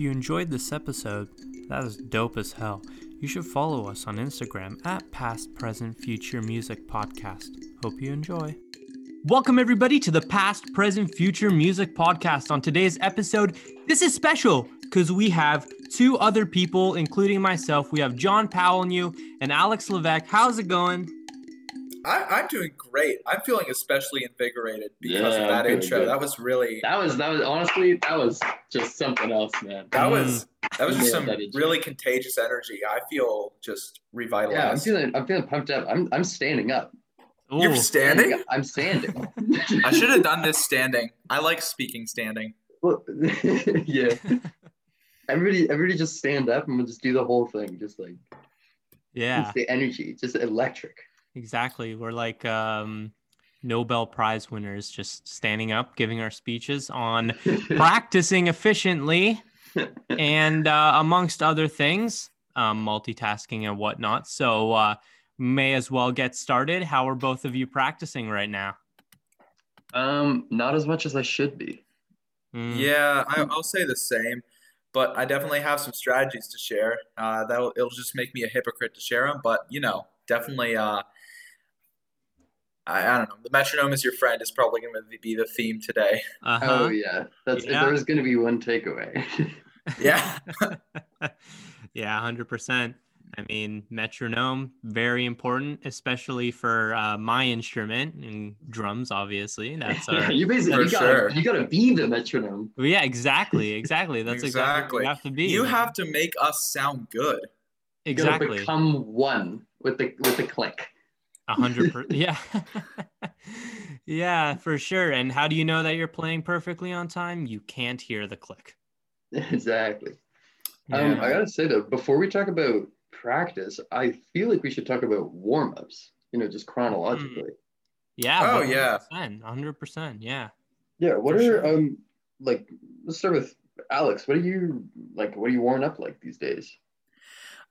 you enjoyed this episode, that is dope as hell. You should follow us on Instagram at Past Present Future Music Podcast. Hope you enjoy. Welcome, everybody, to the Past, Present, Future Music Podcast. On today's episode, this is special because we have two other people, including myself. We have John Powellnew and Alex Levesque. How's it going? I, am doing great. I'm feeling especially invigorated because Yeah, of that intro. good. That was really That was that was honestly that was just something else, man. that mm. was that was just Yeah, some really contagious energy. I feel just revitalized. Yeah, I'm feeling I'm feeling pumped up. I'm I'm standing up. You're standing. I'm standing. I should have done this standing. I like speaking standing. Well, yeah. Everybody, everybody, just stand up and we'll just do the whole thing. Just like yeah, it's the energy, just electric. Exactly. We're like um, Nobel Prize winners, just standing up, giving our speeches on practicing efficiently and uh, amongst other things, um, multitasking and whatnot. So, uh, may as well get started. How are both of you practicing right now? um, not as much as I should be. Mm, Yeah, I, I'll say the same. But I definitely have some strategies to share. Uh, that'll it'll just make me a hypocrite to share them. But you know, definitely. Uh, I, I don't know. The metronome is your friend is probably going to be the theme today. Uh-huh. Oh yeah, that's Yeah. there's gonna be one takeaway. Yeah. yeah, hundred percent. I mean, metronome very important, especially for uh, my instrument and drums. Obviously, that's our. you basically you gotta sure. you gotta be the metronome. Well, yeah, exactly, exactly. That's exactly, what Exactly. you have to be. You have to make us sound good. You gotta exactly become one with the with the click. A hundred percent. Yeah, yeah, for sure. And how do you know that you're playing perfectly on time? You can't hear the click. exactly. Um, I gotta say though, before we talk about practice, I feel like we should talk about warm ups. You know, just chronologically. Yeah. Oh, yeah. hundred percent. Yeah. Yeah. What For are sure. um like? Let's start with Alex. What are you like? What are you warming up like these days?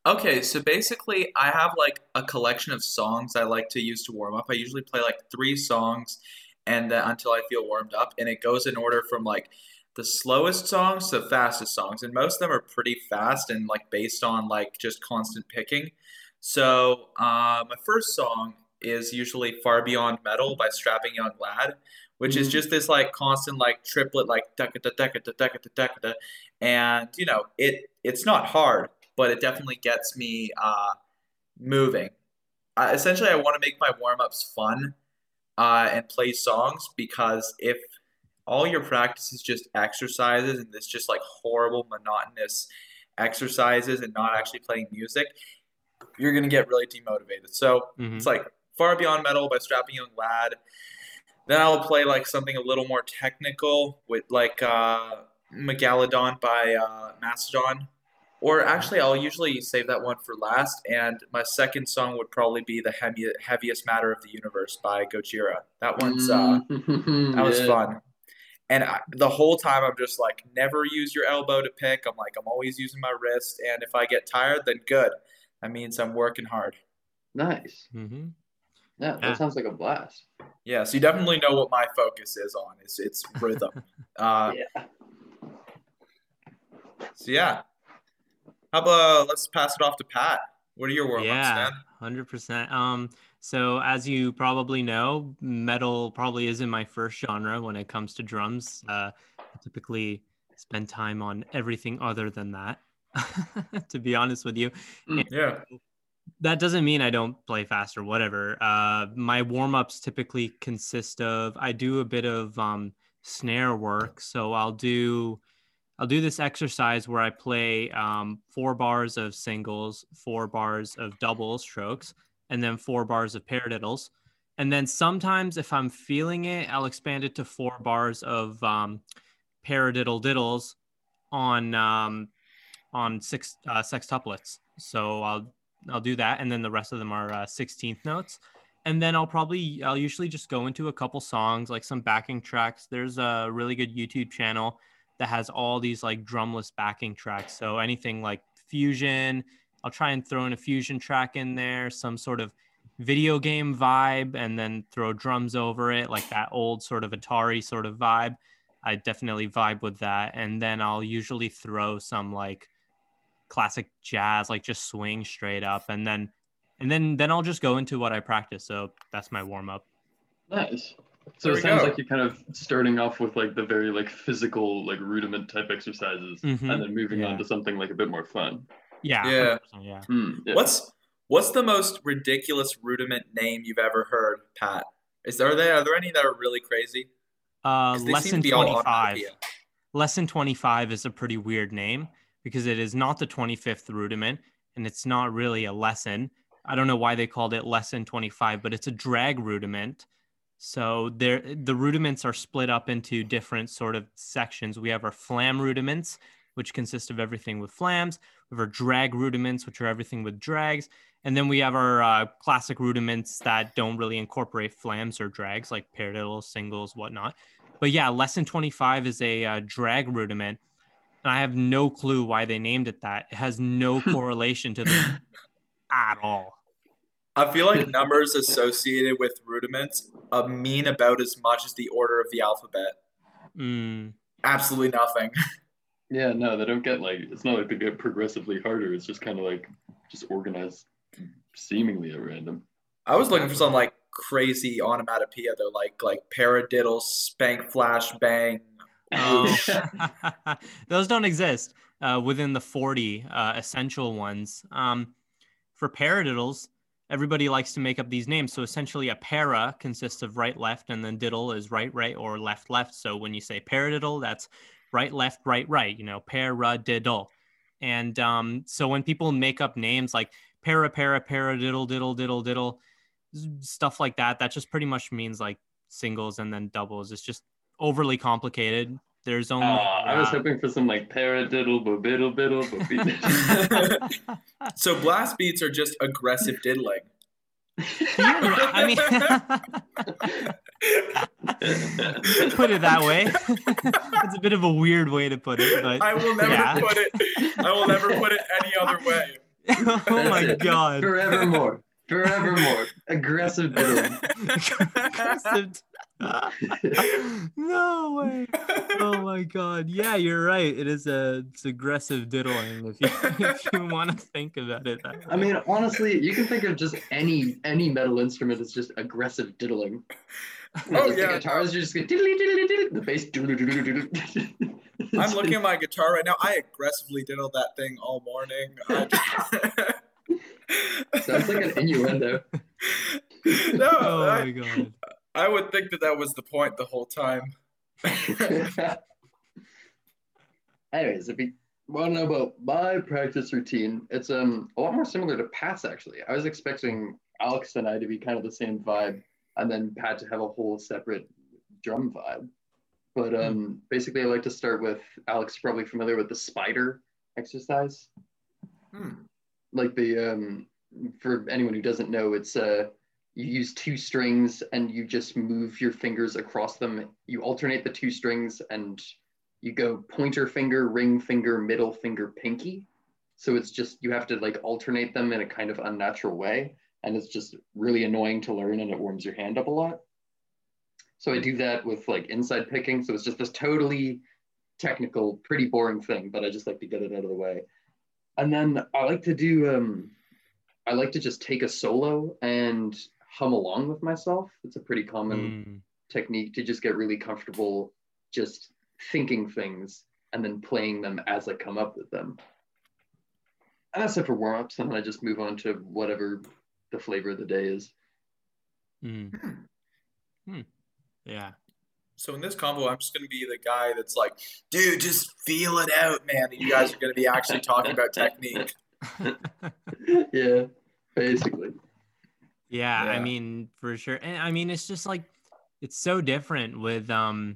Okay, so basically, I have like a collection of songs I like to use to warm up. I usually play like three songs, and then until I feel warmed up, and it goes in order from like the slowest songs to the fastest songs, and most of them are pretty fast and like based on like just constant picking. So uh, my first song is usually "Far Beyond Metal" by Strapping Young Lad, which is Mm. just this like constant like triplet like da da da da da da da da and you know it it's not hard but it definitely gets me uh, moving. Uh, essentially, I want to make my warm ups fun uh, and play songs because if all your practice is just exercises and this just like horrible, monotonous exercises and not actually playing music, you're going to get really demotivated. So Mhm. it's like Far Beyond Metal by Strapping Young Lad. Then I'll play like something a little more technical with like uh, Megalodon by uh, Mastodon. Or actually, I'll usually save that one for last. And my second song would probably be the heavy, heaviest matter of the universe by Gojira. That one's uh, Mm, that was yeah. fun. And I, the whole time I'm just like, never use your elbow to pick. I'm like, I'm always using my wrist. And if I get tired, then good. That means I'm working hard. Nice. mm-hmm. Yeah, that Yeah. sounds like a blast. Yeah, so you definitely know what my focus is on. It's it's rhythm. Uh, yeah. so yeah. How about let's pass it off to Pat? What are your warm ups, Yeah, hundred percent. Um, so as you probably know, metal probably isn't my first genre when it comes to drums. Uh, I typically spend time on everything other than that. to be honest with you, Yeah. that doesn't mean I don't play fast or whatever. Uh, my warm ups typically consist of I do a bit of um, snare work, so I'll do I'll do this exercise where I play um, four bars of singles, four bars of double strokes, and then four bars of paradiddles. And then sometimes, if I'm feeling it, I'll expand it to four bars of um, paradiddle diddles on um, on six uh, sextuplets. So I'll I'll do that, and then the rest of them are uh, 16th notes. And then I'll probably I'll usually just go into a couple songs, like some backing tracks. There's a really good YouTube channel that has all these like drumless backing tracks. So anything like fusion, I'll try and throw in a fusion track in there, some sort of video game vibe, and then throw drums over it, like that old sort of Atari sort of vibe. I definitely vibe with that. And then I'll usually throw some like classic jazz, like just swing straight up, and then and then then I'll just go into what I practice. So that's my warm up. Nice. So There it sounds go. like you're kind of starting off with like the very like physical like rudiment type exercises, Mhm. and then moving Yeah. on to something like a bit more fun. Yeah. Yeah. Yeah. Hmm, yeah. What's what's the most ridiculous rudiment name you've ever heard, Pat? Is there are there are there any that are really crazy? Uh, 'Cause they seem lesson to be all 25. onomatopoeia. Lesson 25 is a pretty weird name because it is not the 25th rudiment and it's not really a lesson. I don't know why they called it lesson 25, but it's a drag rudiment. So there the rudiments are split up into different sort of sections. We have our flam rudiments, which consist of everything with flams. We have our drag rudiments, which are everything with drags. And then we have our uh, classic rudiments that don't really incorporate flams or drags, like paradiddles, singles, whatnot. But yeah, lesson 25 is a uh, drag rudiment. And I have no clue why they named it that. It has no correlation to the at all. I feel like numbers associated with rudiments uh, mean about as much as the order of the alphabet. Mm, Absolutely nothing. Yeah, no, they don't get like it's not like they get progressively harder. It's just kind of like just organized seemingly at random. I was looking for some like crazy onomatopoeia. They're like like paradiddle, spank, flash, bang. Oh. Those don't exist uh, within the 40 uh, essential ones. Um, for paradiddles, everybody likes to make up these names. So essentially, a para consists of right, left, and then diddle is right, right, or left, left. So when you say paradiddle, that's right, left, right, right. You know, paradiddle. And um, so when people make up names like para, para, paradiddle, diddle, diddle, diddle, s- stuff like that, that just pretty much means like singles and then doubles. It's just overly complicated. There's only. Ah, I was uh, hoping for some like paradiddle, bobiddle, biddle, bobiddle. So blast beats are just aggressive diddling. I mean, put it that way. it's a bit of a weird way to put it, but I will never yeah. put it. I will never put it any other way. oh my god. Forevermore. Forevermore. Aggressive diddling. Aggressive- no way. Oh my god. Yeah, you're right. It is a it's aggressive diddling if you if you want to think about it that I mean, honestly, you can think of just any any metal instrument as just aggressive diddling. Not Oh, just yeah. The guitars, you just go diddly diddly diddly. The bass doodly doodly doodly. I'm looking at my guitar right now. I aggressively diddled that thing all morning. I- Sounds like an innuendo. no, oh I, my god. I would think that that was the point the whole time. Anyways, if you want to know about my practice routine, it's um a lot more similar to Pat's actually. I was expecting Alex and I to be kind of the same vibe, and then Pat to have a whole separate drum vibe. But um, basically, I like to start with Alex. Probably familiar with the spider exercise, Hmm. Like the um. For anyone who doesn't know, it's uh you use two strings and you just move your fingers across them. You alternate the two strings and you go pointer finger, ring finger, middle finger, pinky. So it's just you have to like alternate them in a kind of unnatural way. And it's just really annoying to learn and it warms your hand up a lot. So I do that with like inside picking. So it's just this totally technical, pretty boring thing, but I just like to get it out of the way. And then I like to do um I like to just take a solo and hum along with myself. It's a pretty common Mm. technique to just get really comfortable just thinking things and then playing them as I come up with them. And that's it for warm ups. And then I just move on to whatever the flavor of the day is. Mm. Hmm. Hmm. Yeah. So in this combo, I'm just gonna be the guy that's like, dude, just feel it out, man. And you guys are gonna be actually talking about technique. yeah, basically. Yeah, I mean, for sure. And I mean, it's just like it's so different with um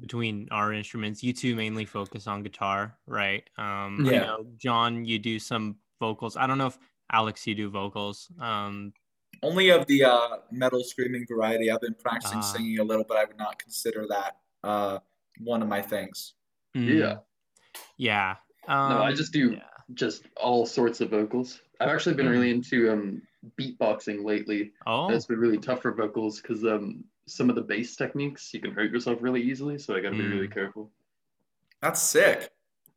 between our instruments. You two mainly focus on guitar, right? Um I Yeah. know John, you do some vocals. I don't know if Alex you do vocals. Um Only of the uh, metal screaming variety. I've been practicing Ah. singing a little, but I would not consider that uh, one of my things. mm, Yeah. Yeah. Um, No, I just do yeah. just all sorts of vocals. I've actually been really into um, beatboxing lately. Oh. It's been really tough for vocals because um, some of the bass techniques, you can hurt yourself really easily. So I got to be Mm. really careful. That's sick.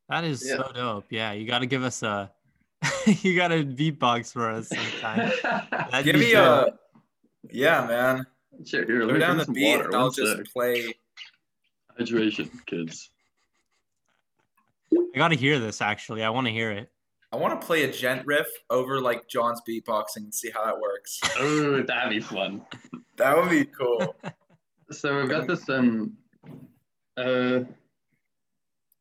That is Yeah. so dope. Yeah, you got to give us a, you got to beatbox for us sometime. Give me dope. a. Yeah, man. sure, here, let Go me down the some beat water. I'll One just sec. play. hydration, kids. I got to hear this actually. I want to hear it. I want to play a djent riff over like John's beatboxing and see how that works. Oh, that'd be fun. That would be cool. So we've got this um uh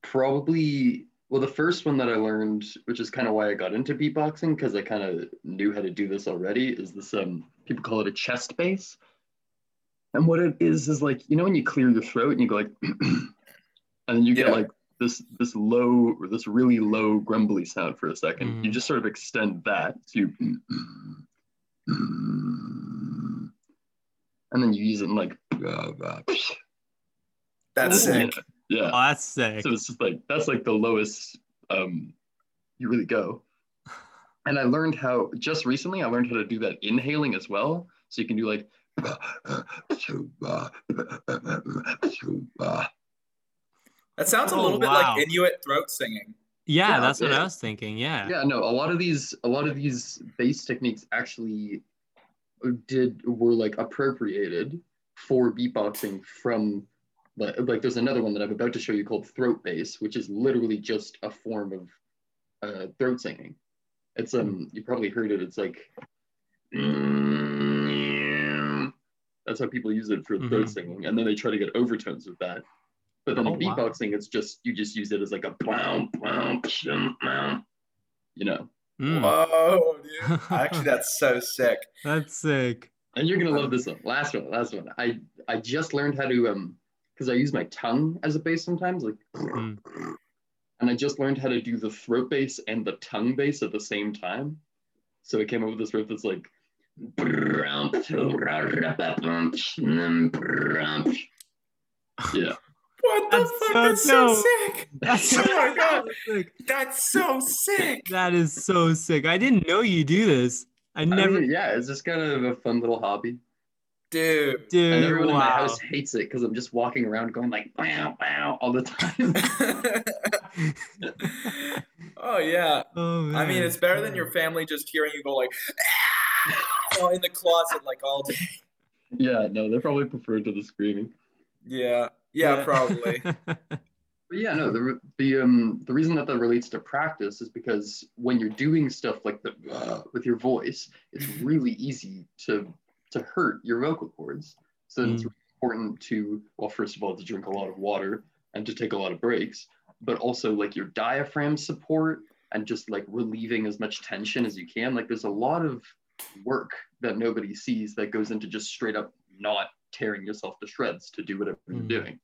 probably well the first one that I learned, which is kind of why I got into beatboxing, because I kind of knew how to do this already, is this um people call it a chest bass. And what it is is like, you know when you clear your throat and you go like and then you get Yeah. like this this low or this really low grumbly sound for a 2nd You Mhm. just sort of extend that to and then you use it in like That's Yeah. sick. Yeah. Oh, that's sick. So it's just like that's like the lowest um you really go. And I learned how just recently I learned how to do that inhaling as well. So you can do like That sounds a Oh, little bit wow. like Inuit throat singing. Yeah, Yeah, that's what. I was thinking. Yeah. yeah, no, a lot of these a lot of these bass techniques actually did were like appropriated for beatboxing from like, like there's another one that I'm about to show you called throat bass, which is literally just a form of uh, throat singing. It's um you probably heard it. It's like that's how people use it for throat Mhm. singing, and then they try to get overtones with that. But then Oh, in wow. beatboxing, it's just you just use it as like a bow, bow, pshum, bow. you know. Mm, Whoa, dude. Actually, that's so sick. that's sick. And you're gonna love this one. Last one, last one. I I just learned how to um because I use my tongue as a bass sometimes, like Mm. and I just learned how to do the throat bass and the tongue bass at the same time. So I came up with this riff that's like yeah. What the That's fuck? so That's so dope. sick. That's Oh my God. sick. That's so sick. That is so sick. I didn't know you do this. I I never mean, yeah, it's just kind of a fun little hobby. Dude. did. And everyone in my house hates it because I'm just walking around going like wow, wow all the time. oh yeah. oh, man. I mean, it's better than your family just hearing you go like "Ah," in the closet like all day. yeah, no, they probably prefer to the screaming. Yeah. Yeah, probably. But yeah, no, the the um the reason that that relates to practice is because when you're doing stuff like the uh, with your voice, it's really easy to to hurt your vocal cords. So it's Mm. really important to well, first of all, to drink a lot of water and to take a lot of breaks, but also like your diaphragm support and just like relieving as much tension as you can. Like there's a lot of work that nobody sees that goes into just straight up not tearing yourself to shreds to do whatever Mm. you're doing.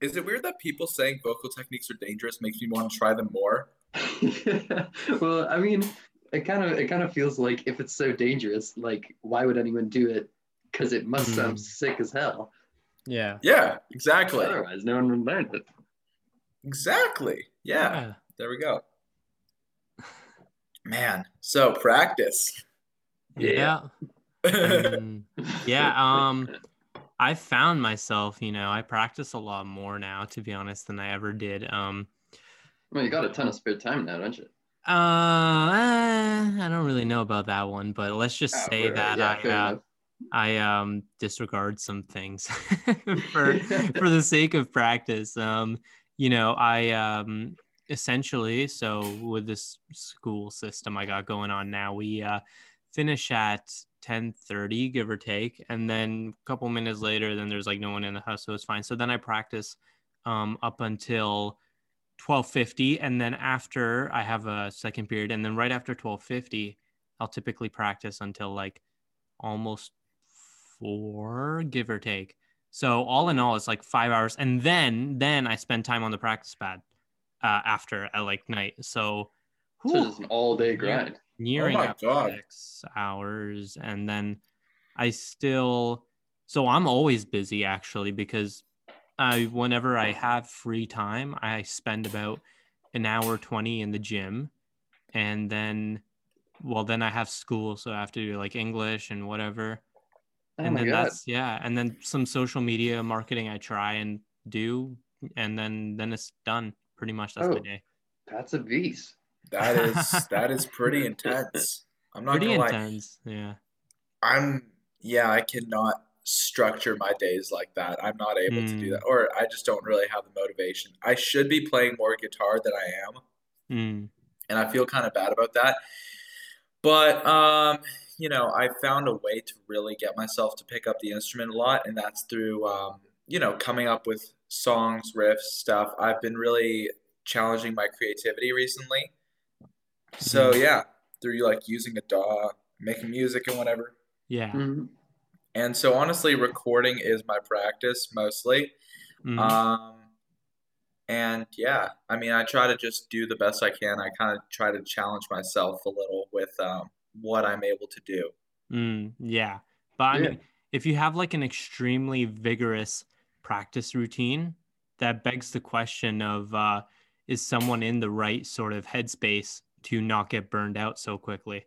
Is it weird that people saying vocal techniques are dangerous makes me want to try them more? well, I mean, it kind of it kind of feels like if it's so dangerous, like why would anyone do it? Because it must sound Mhm. sick as hell. yeah. Yeah, exactly. Otherwise, no one would learn it. Exactly. Yeah. There we go. Man, so practice. Yeah. Mm, yeah. Um, I found myself, you know, I practice a lot more now, to be honest, than I ever did. Um, Well, you got a ton of spare time now, don't you? Uh, eh, I don't really know about that one, but let's just say that yeah, I, uh. I um disregard some things for for the sake of practice. Um, you know, I um essentially so with this school system I got going on now, we uh finish at 10:30 give or take and then a couple minutes later then there's like no one in the house so it's fine. So then I practice um up until 12:50 and then after I have a second period and then right after 12:50 I'll typically practice until like almost four, give or take. So all in all, it's like five hours, and then then I spend time on the practice pad uh, after at like night. So, So whew, it's an all day grind. nearing my God. six hours, and then I still. So I'm always busy actually because I whenever I have free time, I spend about an hour twenty in the gym, and then well then I have school, so I have to do like English and whatever. Oh and my then god. that's yeah, and then some social media marketing I try and do, and then then it's done. Pretty much that's my Oh. day. That's a beast. That is that is pretty intense. I'm not Pretty gonna lie. Yeah. I'm yeah, I cannot structure my days like that. I'm not able to do Mm. that, or I just don't really have the motivation. I should be playing more guitar than I am, Mm. and I feel kind of bad about that. But um, you know, I found a way to really get myself to pick up the instrument a lot, and that's through um, you know, coming up with songs, riffs, stuff. I've been really challenging my creativity recently. So Mhm. yeah, through like using a DAW, making music and whatever. Yeah. Mhm. And so honestly, recording is my practice mostly. Mhm. Um, and yeah, I mean, I try to just do the best I can. I kind of try to challenge myself a little with um, what I'm able to do. Mm, yeah. But I Yeah. mean, if you have like an extremely vigorous practice routine, that begs the question of uh, is someone in the right sort of headspace to not get burned out so quickly?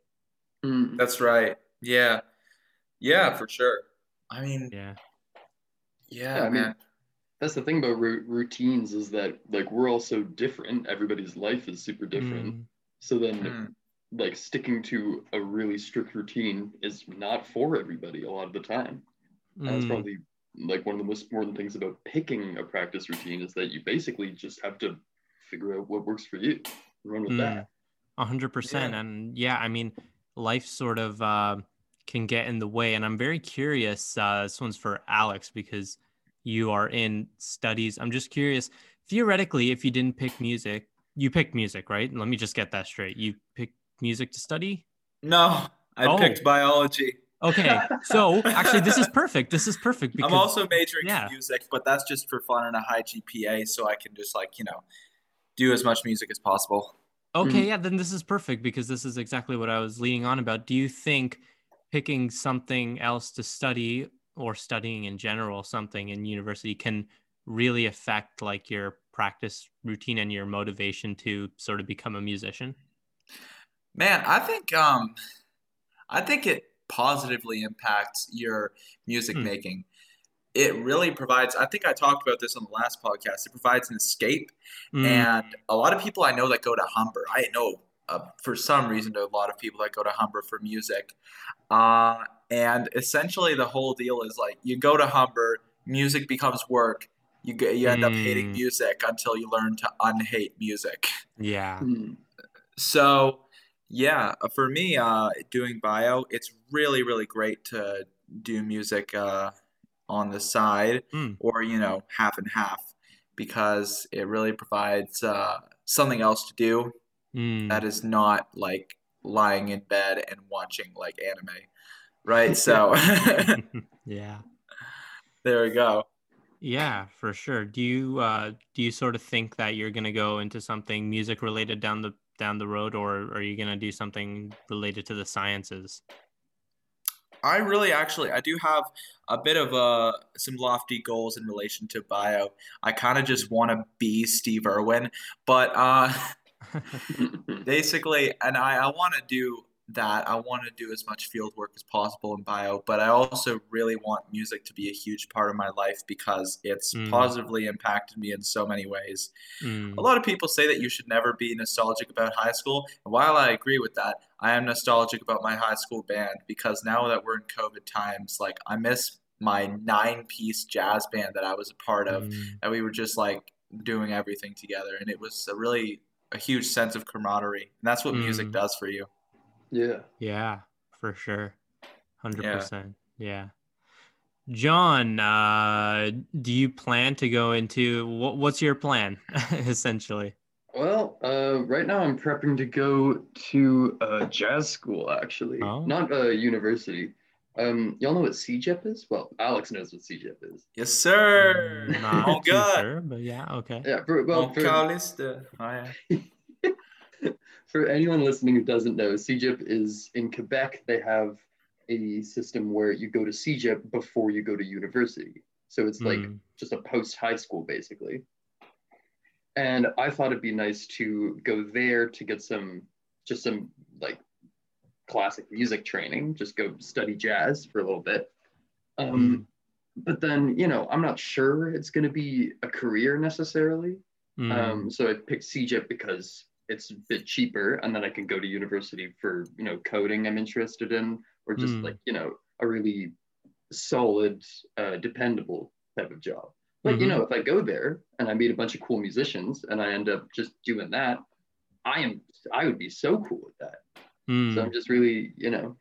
Mm. That's right. Yeah. Yeah, for sure. I mean, Yeah. yeah, Yeah, I mean. That's the thing about ru- routines is that like we're all so different. Everybody's life is super different. Mm, So then Mm. like sticking to a really strict routine is not for everybody a lot of the time. And that's mm, probably like one of the most important things about picking a practice routine is that you basically just have to figure out what works for you run with Mm. that. A hundred percent. And yeah, I mean, life sort of uh, can get in the way. And I'm very curious. Uh, this one's for Alex because you are in studies. I'm just curious. Theoretically, if you didn't pick music, you picked music, right? Let me just get that straight. You picked music to study. No, I Oh. picked biology. Okay, so actually, this is perfect. This is perfect because I'm also majoring yeah. in music, but that's just for fun and a high GPA, so I can just like you know do as much music as possible. Okay, Mhm. yeah, then this is perfect because this is exactly what I was leading on about. Do you think picking something else to study or studying in general something in university can really affect like your practice routine and your motivation to sort of become a musician? Man, I think um, I think it positively impacts your music Hmm. making. It really provides. I think I talked about this on the last podcast. It provides an escape, Mm, and a lot of people I know that go to Humber. I know uh, for some reason to a lot of people that go to Humber for music, uh, and essentially the whole deal is like you go to Humber, music becomes work. You get, you end up hating Mm. music until you learn to unhate music. yeah. Mm. So, yeah, uh, for me, uh, doing bio, it's really, really great to do music uh, on the side Mm. or, you know, half and half because it really provides uh, something else to do Mm. that is not like lying in bed and watching like anime, right? So, yeah. there we go. Yeah, for sure. Do you uh do you sort of think that you're gonna go into something music related down the down the road or are you gonna do something related to the sciences? I really actually I do have a bit of uh some lofty goals in relation to bio. I kind of just want to be Steve Irwin, but uh basically and I I want to do that. I want to do as much field work as possible in bio, but I also really want music to be a huge part of my life because it's Mm. positively impacted me in so many ways. Mm, A lot of people say that you should never be nostalgic about high school. And while I agree with that, I am nostalgic about my high school band because now that we're in COVID times, like I miss my nine piece jazz band that I was a part of. mm, And we were just like doing everything together. And it was a really a huge sense of camaraderie. And that's what music Mm. does for you. yeah. yeah, for sure. 100%. Yeah. John, uh do you plan to go into what what's your plan essentially? Well, uh, right now I'm prepping to go to uh, jazz school, actually, Oh. not a university. Um, y'all know what CEGEP is? Well, Alex knows what CEGEP is. Yes, sir. Mm, Not oh, God. sure, but yeah, okay. Yeah, for, well, for. Oh, yeah. for anyone listening who doesn't know, CEGEP is in Quebec. They have a system where you go to CEGEP before you go to university. So it's like Mm, just a post high school basically. And I thought it'd be nice to go there to get some just some like classic music training, just go study jazz for a little bit. Um, But then, you know, I'm not sure it's going to be a career necessarily. Mm. Um, so I picked CEGEP because it's a bit cheaper, and then I can go to university for you know coding I'm interested in, or just Mm. like you know a really solid, uh, dependable type of job. But you Mhm. know, if I go there and I meet a bunch of cool musicians and I end up just doing that, I am I would be so cool with that. Mm. So I'm just really you know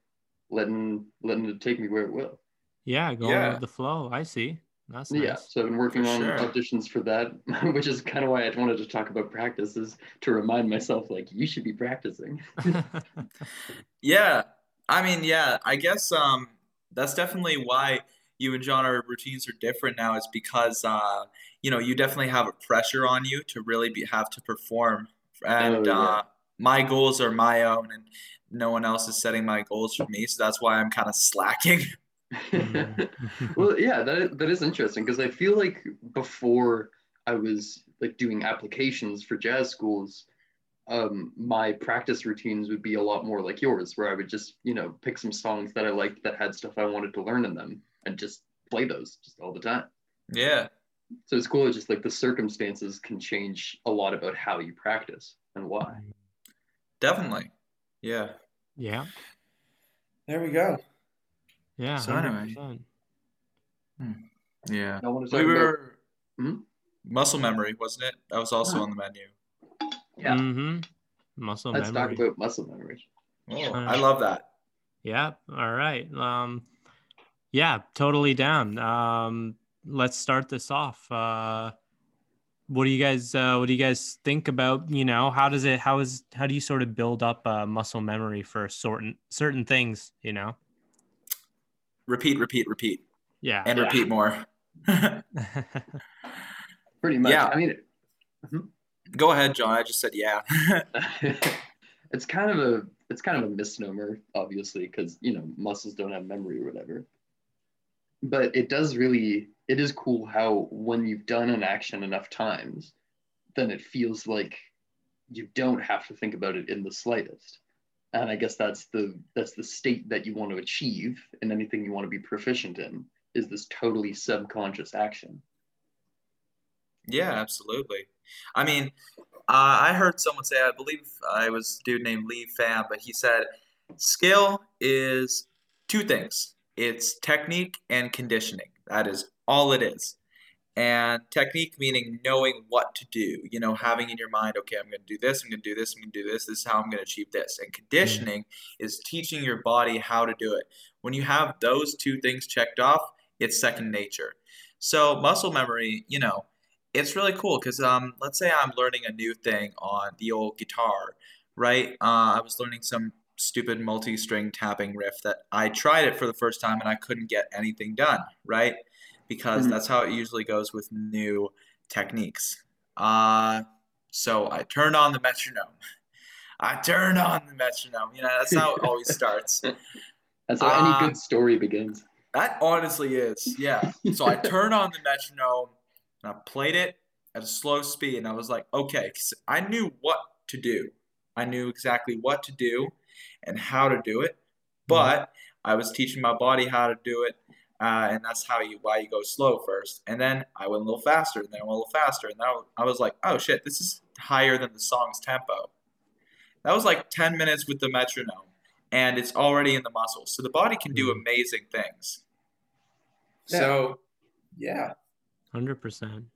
letting letting it take me where it will. yeah, going Yeah. with the flow. I see. That's Yeah, nice. so I've been working For on sure. auditions for that, which is kind of why I wanted to talk about practice, is to remind myself like you should be practicing. Yeah. I mean, yeah, I guess um that's definitely why you and John our routines are different now is because uh you know, you definitely have a pressure on you to really be have to perform and Oh, yeah. uh my goals are my own and no one else is setting my goals for me, so that's why I'm kind of slacking. Well, yeah, that is, that is interesting because I feel like before I was like doing applications for jazz schools, um, my practice routines would be a lot more like yours, where I would just you know pick some songs that I liked that had stuff I wanted to learn in them and just play those just all the time. Yeah. So it's cool. It's just like the circumstances can change a lot about how you practice and why. Definitely. Yeah. yeah. There we go. Yeah. So anyway. 100%. Yeah. I want to We were Mhm. muscle memory, wasn't it? That was also Yeah. on the menu. yeah. Mm-hmm. Muscle Let's memory. talk about muscle memory. Oh, I love that. Yeah. All right. Um, yeah, totally down. Um, let's start this off. Uh, what do you guys uh, What do you guys think about? You know, how does it? How is? How do you sort of build up uh, muscle memory for certain certain things? You know. Repeat, repeat, repeat, Yeah. and Yeah. repeat more. Pretty much. Yeah. I mean, Go ahead, John. I just said yeah. it's kind of a it's kind of a misnomer, obviously, because you know muscles don't have memory or whatever. But it does really it is cool how when you've done an action enough times, then it feels like you don't have to think about it in the slightest. And I guess that's the that's the state that you want to achieve in anything you want to be proficient in is this totally subconscious action. Yeah, absolutely. I mean, uh, I heard someone say, I believe uh, it was a dude named Lee Pham, but he said skill is two things it's technique and conditioning. That is all it is. And technique meaning knowing what to do, you know, having in your mind, okay, I'm going to do this, I'm going to do this, I'm going to do this, this is how I'm going to achieve this. And conditioning is teaching your body how to do it. When you have those two things checked off, it's second nature. So, muscle memory, you know, it's really cool because um, let's say I'm learning a new thing on the old guitar, right? Uh, I was learning some stupid multi-string tapping riff that I tried it for the first time and I couldn't get anything done, right? Because Mhm. that's how it usually goes with new techniques. Uh, so I turned on the metronome. I turned on the metronome. You know, that's how it always starts. That's how Ah. any good story begins. That honestly is, yeah. So I turned on the metronome and I played it at a slow speed, and I was like, okay, I knew what to do. I knew exactly what to do and how to do it, but I was teaching my body how to do it, uh, and that's how you why you go slow first. And then I went a little faster, and then I went a little faster, and then I was, I was like, oh shit, this is higher than the song's tempo. That was like 10 minutes with the metronome, and it's already in the muscles. So the body can do Mhm. amazing things. Yeah. So, yeah, Hundred percent.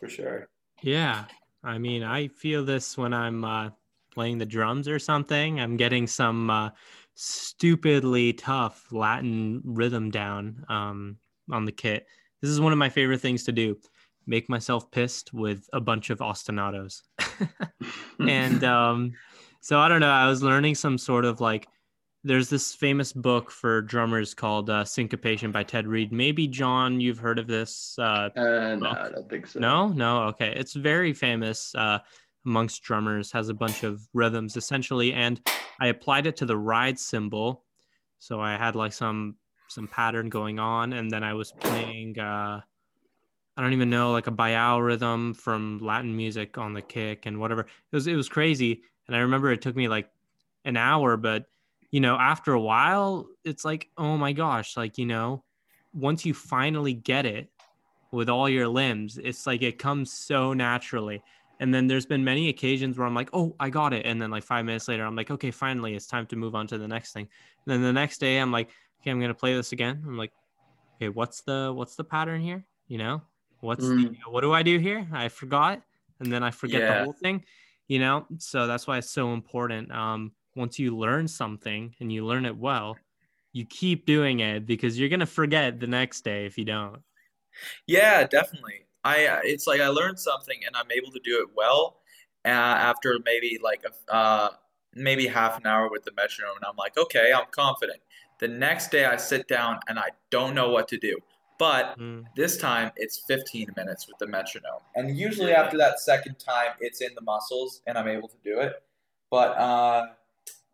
for sure. Yeah. I mean, I feel this when I'm uh, playing the drums or something. I'm getting some uh, stupidly tough Latin rhythm down um, on the kit. This is one of my favorite things to do make myself pissed with a bunch of ostinatos. and um, so I don't know. I was learning some sort of like, there's this famous book for drummers called uh, Syncopation by Ted Reed. Maybe, John, you've heard of this. Uh, Uh, no. I don't think so. no, no, okay. It's very famous uh, amongst drummers. Has a bunch of rhythms essentially, and I applied it to the ride cymbal. So I had like some some pattern going on, and then I was playing. Uh, I don't even know like a baião rhythm from Latin music on the kick and whatever. It was it was crazy, and I remember it took me like an hour, but you know after a while, it's like oh my gosh, like you know once you finally get it with all your limbs, it's like it comes so naturally. And then there's been many occasions where I'm like, oh, I got it. And then like five minutes later, I'm like, okay, finally, it's time to move on to the next thing. And then the next day, I'm like, okay, I'm gonna play this again. I'm like, okay, what's the what's the pattern here? You know, what's mm. the what do I do here? I forgot, and then I forget yeah. the whole thing. You know, so that's why it's so important. Um, once you learn something and you learn it well, you keep doing it because you're gonna forget the next day if you don't. Yeah, definitely. I it's like I learned something and I'm able to do it well uh, after maybe like a, uh, maybe half an hour with the metronome, and I'm like, okay, I'm confident. The next day I sit down and I don't know what to do. But mm. this time it's 15 minutes with the metronome. And usually after that second time it's in the muscles and I'm able to do it. But uh,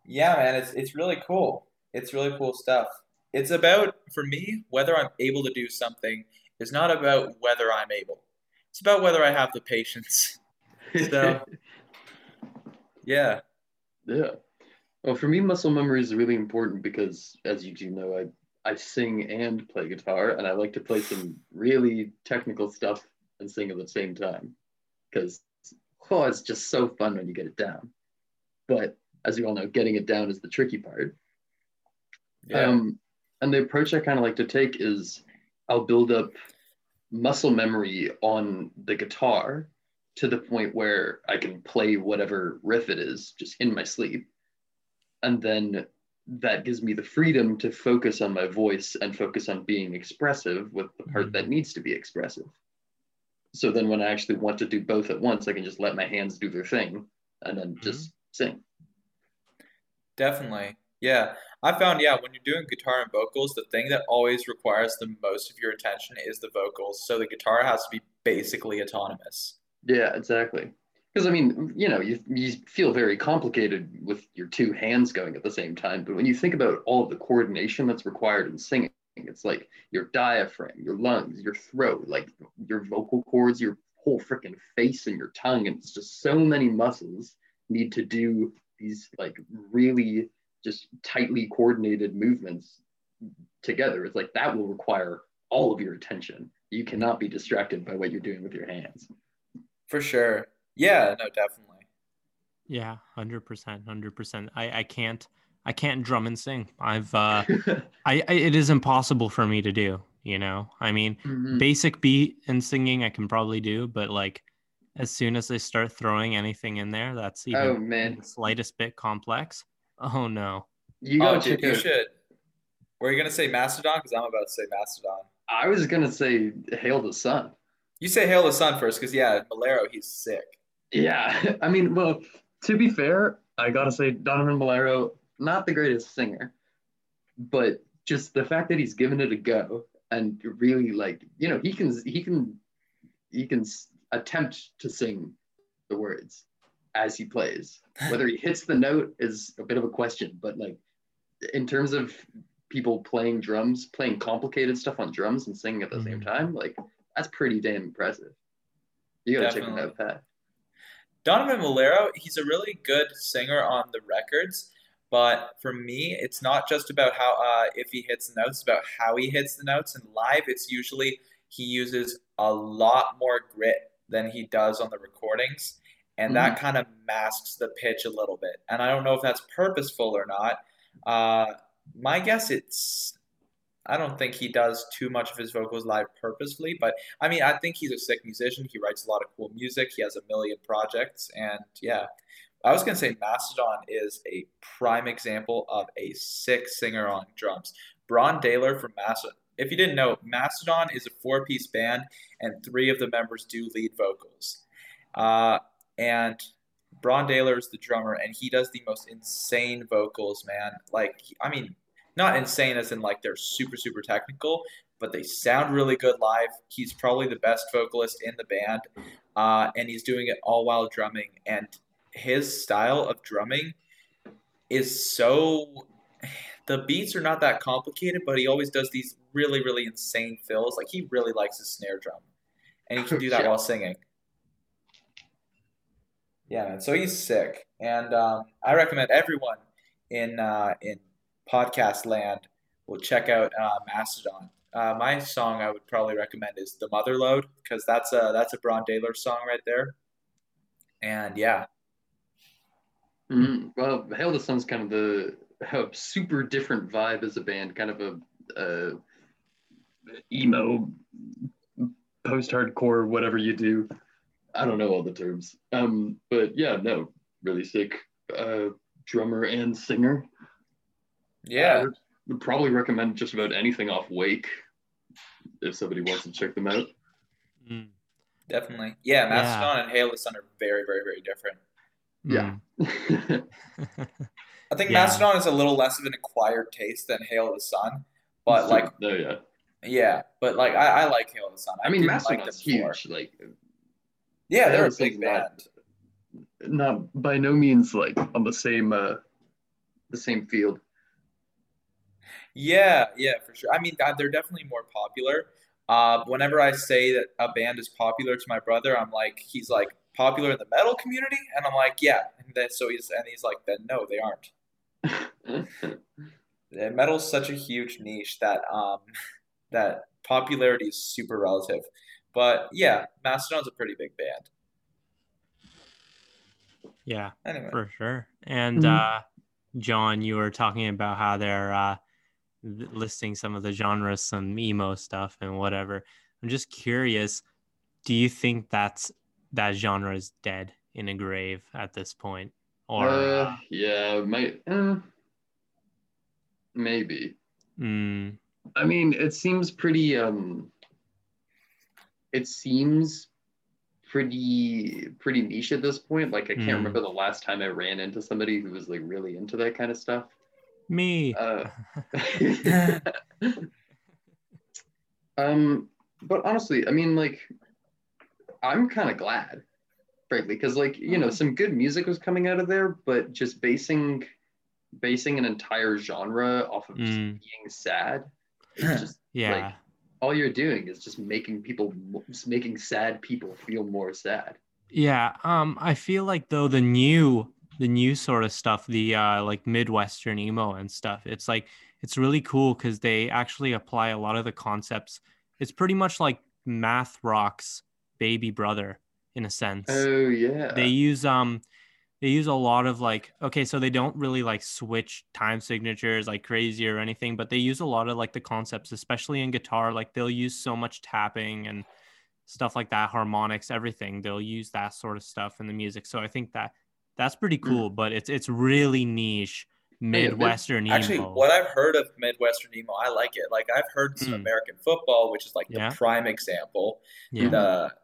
yeah, man, it's it's really cool. It's really cool stuff. It's about for me whether I'm able to do something is not about whether I'm able. It's about whether I have the patience. So, yeah. Yeah. Well, for me, muscle memory is really important because, as you do know, I I sing and play guitar, and I like to play some really technical stuff and sing at the same time, because oh, it's just so fun when you get it down. But as you all know, getting it down is the tricky part. Yeah. Um, and the approach I kind of like to take is I'll build up muscle memory on the guitar to the point where I can play whatever riff it is just in my sleep. And then that gives me the freedom to focus on my voice and focus on being expressive with the part that mm-hmm. needs to be expressive. So then when I actually want to do both at once, I can just let my hands do their thing and then just mm-hmm. sing. Definitely. Yeah. I found, yeah, when you're doing guitar and vocals, the thing that always requires the most of your attention is the vocals. So the guitar has to be basically autonomous. Yeah, exactly. Because I mean, you know, you, you feel very complicated with your two hands going at the same time. But when you think about all of the coordination that's required in singing, it's like your diaphragm, your lungs, your throat, like your vocal cords, your whole freaking face and your tongue. And it's just so many muscles need to do these like really just tightly coordinated movements together. It's like that will require all of your attention. You cannot be distracted by what you're doing with your hands. For sure. Yeah, no, definitely. Yeah, hundred percent, hundred percent. I I can't I can't drum and sing. I've uh, I, I, it is impossible for me to do. You know, I mean, mm-hmm. basic beat and singing I can probably do, but like as soon as I start throwing anything in there, that's even oh, man. the slightest bit complex. Oh no. You go. Oh, dude, you should. Were you gonna say Mastodon? Because I'm about to say Mastodon. I was gonna say Hail the Sun. You say Hail the Sun first, because yeah, Melero, he's sick. Yeah, I mean, well, to be fair, I gotta say Donovan Melero, not the greatest singer, but just the fact that he's given it a go and really like, you know, he can he can he can attempt to sing the words as he plays. Whether he hits the note is a bit of a question, but like in terms of people playing drums, playing complicated stuff on drums and singing at the mm-hmm. same time, like that's pretty damn impressive. You gotta Definitely. check him out, Pat. Donovan Melero, he's a really good singer on the records, but for me, it's not just about how uh, if he hits the notes, it's about how he hits the notes. And live, it's usually he uses a lot more grit than he does on the recordings and mm-hmm. that kind of masks the pitch a little bit. And I don't know if that's purposeful or not. Uh, my guess it's I don't think he does too much of his vocals live purposefully, but I mean, I think he's a sick musician. He writes a lot of cool music. He has a million projects, and yeah, I was gonna say Mastodon is a prime example of a sick singer on drums. Brann Dailor from Mastodon. If you didn't know, Mastodon is a four-piece band, and three of the members do lead vocals. Uh, and Brann Dailor is the drummer, and he does the most insane vocals, man. Like, I mean, not insane as in like they're super, super technical, but they sound really good live. He's probably the best vocalist in the band, uh, and he's doing it all while drumming. And his style of drumming is so. The beats are not that complicated, but he always does these really, really insane fills. Like he really likes his snare drum, and he can do that yeah. while singing. Yeah, man. So he's sick, and um, I recommend everyone in uh, in podcast land will check out uh, Mastodon. uh, my song I would probably recommend is "The Motherload" because that's a that's a Brann Dailor song right there. And yeah, Mm, well, Hail the Sun's kind of the super different vibe as a band, kind of a, emo, post-hardcore, whatever you do. I don't know all the terms, um, but yeah, no, really sick uh, drummer and singer. yeah, I would probably recommend just about anything off Wake if somebody wants to check them out. Mm, definitely. Yeah, Mastodon and Hail the Sun are very, very, very different. Yeah. mm. I think Yeah. Mastodon is a little less of an acquired taste than Hail the Sun, but like, no, yeah. yeah, but like I, I like Hail the Sun. I mean, didn't like Mastodon's before. huge. Like, Yeah, they're a big Sun's not- band. not by no means like on the same uh the same field. Yeah, yeah, for sure. I mean, they're definitely more popular. Uh, whenever I say that a band is popular to my brother, I'm like, he's like popular in the metal community, and I'm like, yeah. And then so he's and he's like, then no, they aren't. Metal's such a huge niche that um that popularity is super relative. But yeah, Mastodon's a pretty big band. yeah. Anyway, For sure. And Mhm. uh, John, you were talking about how they're uh, listing some of the genres, some emo stuff and whatever. I'm just curious, do you think that's that genre is dead in a grave at this point? Or uh, yeah, might uh, maybe. mm, I mean, it seems pretty um it seems pretty pretty niche at this point. Like I can't Hmm. remember the last time I ran into somebody who was like really into that kind of stuff. me? Uh, um, but honestly, I mean, like, I'm kind of glad, frankly, because like you know, some good music was coming out of there, but just basing basing an entire genre off of just Mm. being sad, it's just yeah. All you're doing is just making people, just making sad people feel more sad. Yeah, um, I feel like though the new the new sort of stuff, the uh like Midwestern emo and stuff, it's like it's really cool because they actually apply a lot of the concepts. It's pretty much like math rock's baby brother in a sense. Oh yeah, They use um they use a lot of like okay, so they don't really like switch time signatures like crazy or anything, but they use a lot of like the concepts, especially in guitar. Like they'll use so much tapping and stuff like that, harmonics, everything. They'll use that sort of stuff in the music. So I think that that's pretty Mm. cool, but it's it's really niche Midwestern emo. Actually, what I've heard of Midwestern emo, I like it. Like I've heard some Mm. American football, which is like Yeah. the prime example. yeah. The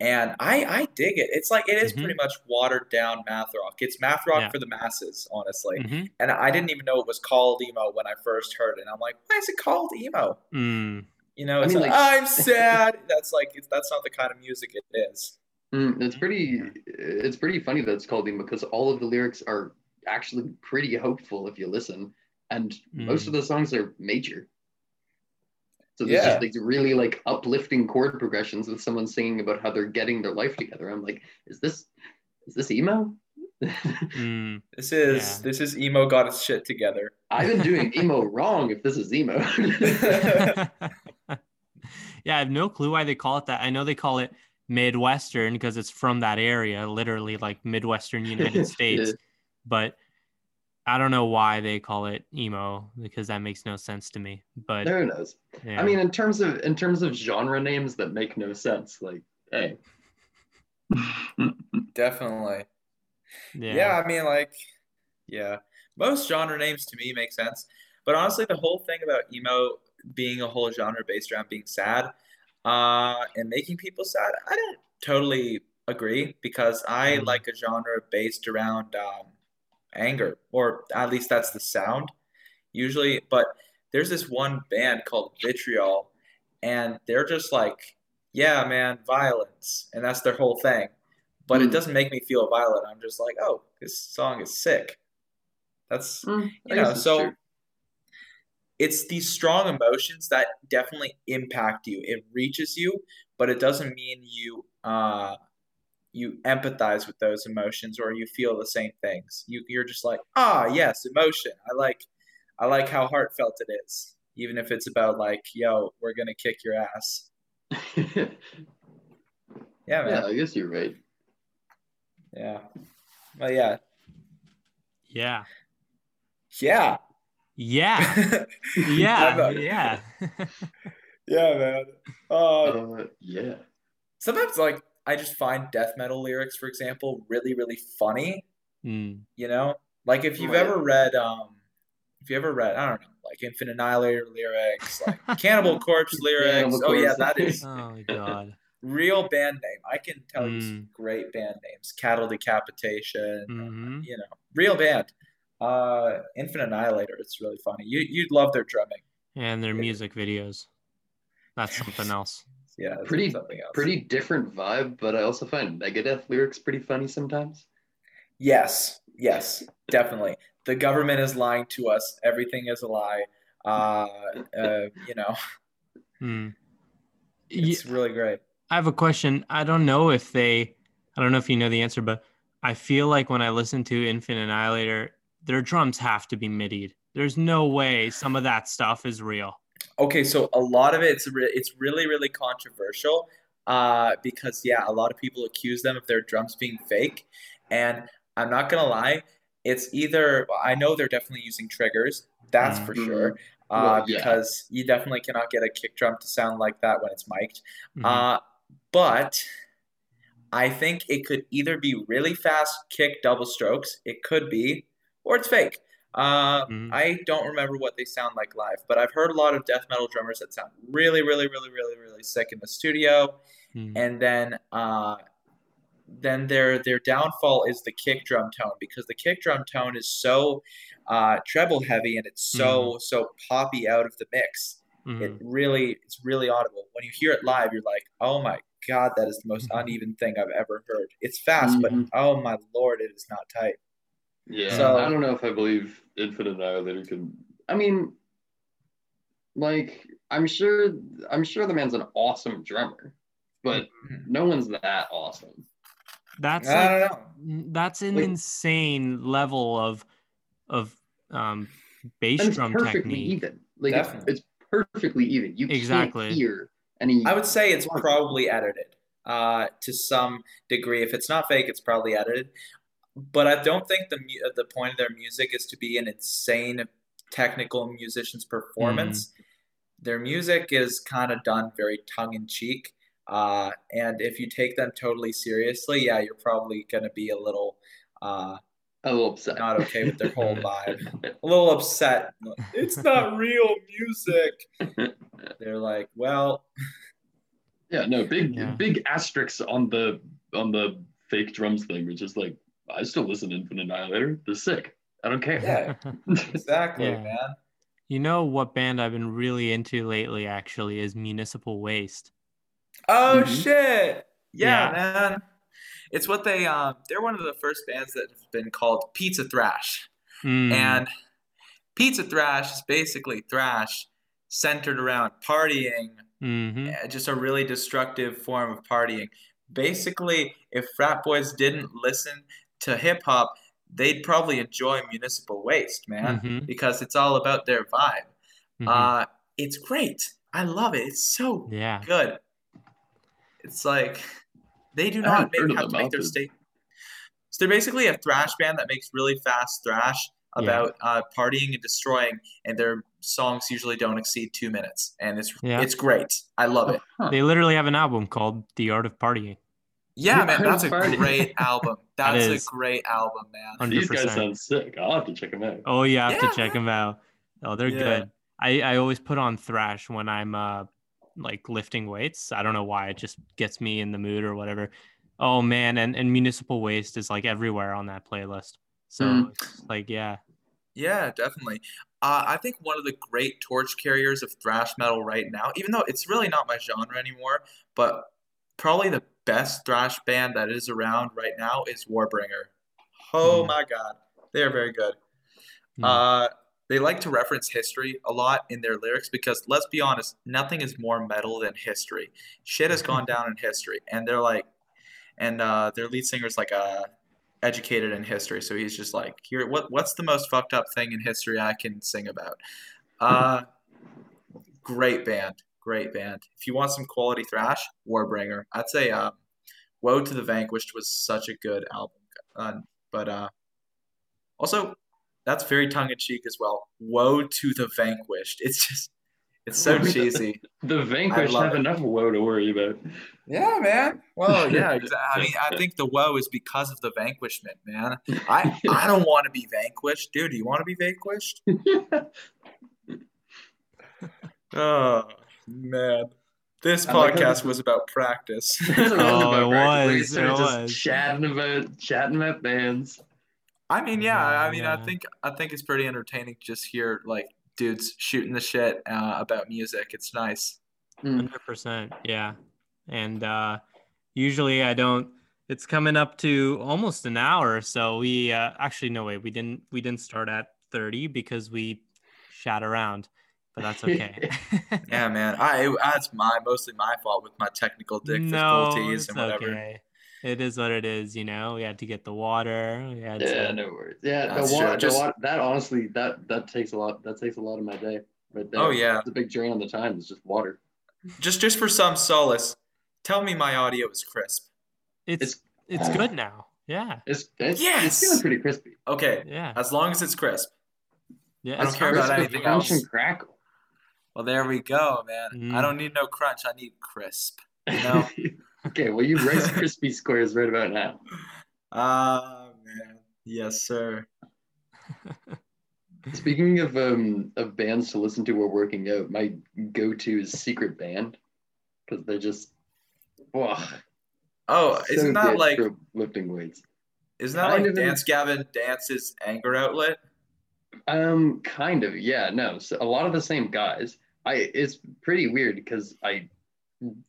and I I dig it. It's like it is Mhm. pretty much watered down math rock. It's math rock Yeah. for the masses, honestly. Mhm. And I didn't even know it was called emo when I first heard it. And I'm like, why is it called emo? Mm. You know, I mean, like, like I'm sad. That's like it's, that's not the kind of music it is. Mm, it's pretty it's pretty funny that it's called emo because all of the lyrics are actually pretty hopeful if you listen and most of the songs are major so there's Yeah. just these really like uplifting chord progressions with someone singing about how they're getting their life together i'm like is this is this emo Mm. This is Yeah. this is emo got its shit together. i've been doing emo wrong if this is emo yeah, I have no clue why they call it that. I know they call it Midwestern because it's from that area, literally like Midwestern United States. But I don't know why they call it emo because that makes no sense to me. But who knows yeah. i mean in terms of in terms of genre names that make no sense like hey Definitely. yeah, Yeah. I mean, like, yeah, most genre names to me make sense. But honestly, the whole thing about emo being a whole genre based around being sad uh, and making people sad, I don't totally agree because I Mhm. like a genre based around um, anger, or at least that's the sound usually. But there's this one band called Vitriol, and they're just like, yeah, man, violence, and that's their whole thing. But it Mm. doesn't make me feel violent. I'm just like, oh, this song is sick. That's Mm, you know, so true. it's these strong emotions that definitely impact you. It reaches you, but it doesn't mean you uh you empathize with those emotions or you feel the same things. You you're just like, ah, yes, emotion. I like I like how heartfelt it is. even if it's about like, yo, we're gonna kick your ass. yeah, Yeah. I guess you're right. Yeah. But yeah. Yeah. Yeah. Yeah. Yeah. yeah. Yeah, man. Uh, Uh, yeah. sometimes like I just find death metal lyrics, for example, really, really funny. Mm. You know, like if you've Right. ever read, um, if you ever read, I don't know, like Infant Annihilator lyrics, like Cannibal Corpse lyrics. Cannibal oh yeah, that is Oh my god. real band name. I can tell you some Mm. great band names: Cattle Decapitation. hmm You know, real band. Uh, Infant Annihilator. It's really funny. You you'd love their drumming. And their music videos. That's something else. Yeah, Pretty- something else. Pretty different vibe, but I also find Megadeth lyrics pretty funny sometimes. Yes, yes, definitely. The government is lying to us. Everything is a lie. Uh, uh, you know, Mm. Ye- it's really great. I have a question. I don't know if they, I don't know if you know the answer, but I feel like when I listen to Infant Annihilator, their drums have to be midied. There's no way some of that stuff is real. Okay, so a lot of it, it's re- it's really really controversial. Uh, because yeah, a lot of people accuse them of their drums being fake, and I'm not gonna lie, it's either I know they're definitely using triggers. That's for Mhm. sure. Uh, Well, yeah. because you definitely cannot get a kick drum to sound like that when it's mic'd. Mhm. Uh, but I think it could either be really fast kick double strokes, it could be, or it's fake. Uh, Mhm. I don't remember what they sound like live, but I've heard a lot of death metal drummers that sound really, really, really, really, really sick in the studio. Mhm. And then, uh, then their their downfall is the kick drum tone because the kick drum tone is so uh, treble heavy and it's so so poppy out of the mix Mhm. it really it's really audible when you hear it live you're like oh my god that is the most Mhm. uneven thing i've ever heard it's fast but oh my lord it is not tight Yeah. So- I don't know if I believe Infant Annihilator can. I mean, like, I'm sure, I'm sure the man's an awesome drummer, but Mhm. no one's that awesome. That's like, that's an Wait. insane level of of um bass And it's drum perfectly technique. even. Like, it's, it's perfectly even. You Exactly. can't hear any. i would say it's probably edited uh, to some degree if it's not fake it's probably edited but i don't think the the point of their music is to be an insane technical musician's performance their music is kind of done very tongue-in-cheek uh, and if you take them totally seriously yeah you're probably going to be a little uh, a little upset. not okay with their whole vibe. A little upset. It's not real music. They're like, well, Yeah, no, big Yeah. big asterisks on the on the fake drums thing, which is like I still listen to Infant Annihilator. They're sick. I don't care. yeah, exactly, Yeah. man. you know what band I've been really into lately actually is Municipal Waste. Oh Mhm. shit. Yeah, Yeah. man. It's what they um they're one of the first bands that have been called Pizza Thrash. Mm. And Pizza Thrash is basically thrash centered around partying, Mhm. uh, just a really destructive form of partying. Basically, if frat boys didn't listen to hip hop, they'd probably enjoy Municipal Waste, man, Mhm. because it's all about their vibe. Mhm. Uh, it's great. I love it. It's so yeah. good. It's like they do not haven't make, of have to make their state. So they're basically a thrash band that makes really fast thrash Yeah. about uh, partying and destroying, and their songs usually don't exceed two minutes, and it's Yeah. it's great. I love it. Huh. They literally have an album called The Art of Partying. Yeah, Yeah, man, I that's a heard it. great album. That's a great album, man. 100%. These guys sound sick. I'll have to check them out. Oh, you have Yeah, to check them out. Oh, they're Yeah. good. I, I always put on thrash when I'm uh like lifting weights. I don't know why. It just gets me in the mood or whatever. Oh man, and, and municipal waste is like everywhere on that playlist. So Mm. it's like yeah. Yeah, definitely. Uh, I think one of the great torch carriers of thrash metal right now, even though it's really not my genre anymore, but probably the best thrash band that is around right now is Warbringer. Oh Mm. my God, they are very good. Mm. Uh, they like to reference history a lot in their lyrics because let's be honest, nothing is more metal than history. Shit has gone down in history, and they're like, and uh, their lead singer is like uh, educated in history, so he's just like, here, what what's the most fucked up thing in history I can sing about? Uh, great band, great band. If you want some quality thrash, Warbringer. I'd say um, "Woe to the Vanquished" was such a good album, uh, but uh, also that's very tongue in cheek as well. "Woe to the Vanquished." It's just it's so cheesy. The Vanquished love have it. enough woe to worry about. Yeah, man. Well, yeah. I mean, I think the woe is because of the vanquishment, man. I I don't want to be vanquished, dude. Do you want to be vanquished? Oh man, this I like podcast this was about practice. Oh, roundabout it practice where was, it just was. chatting about chatting about bands. I mean, yeah. I mean, I think I think it's pretty entertaining to just hear like dudes shooting the shit uh, about music. It's nice. Mm. Hundred percent, yeah. And uh, usually I don't. It's coming up to almost an hour, so we uh, actually no way we didn't we didn't start at thirty because we shat around, but that's okay. Yeah, man. I that's my mostly my fault with my technical no, difficulties it's and whatever. okay. It is what it is, you know. We had to get the water. We had Yeah, to- no worries. Yeah, the That's true. water, Just- the water, that honestly, that that takes a lot. That takes a lot of my day. Right there. Oh, yeah. it's a big drain on the time. It's just water. Just just for some solace, tell me my audio is crisp. It's It's- it's good now. Yeah, It's it's, Yes! it's feeling pretty crispy. Okay, yeah, as long as it's crisp. yeah. I don't care about anything else. and crackle. Well, there we go, man. Mm. I don't need no crunch. I need crisp. You know? okay, well, you Rice Krispie squares right about now. Ah, man. Yes, sir. Speaking of um of bands to listen to while working out, my go-to is Secret Band because they're just, wow, Oh, so isn't that like lifting weights? isn't that kind like Dance Gavin Dance's anger outlet? Um, kind of, yeah, no. So a lot of the same guys. I it's pretty weird because I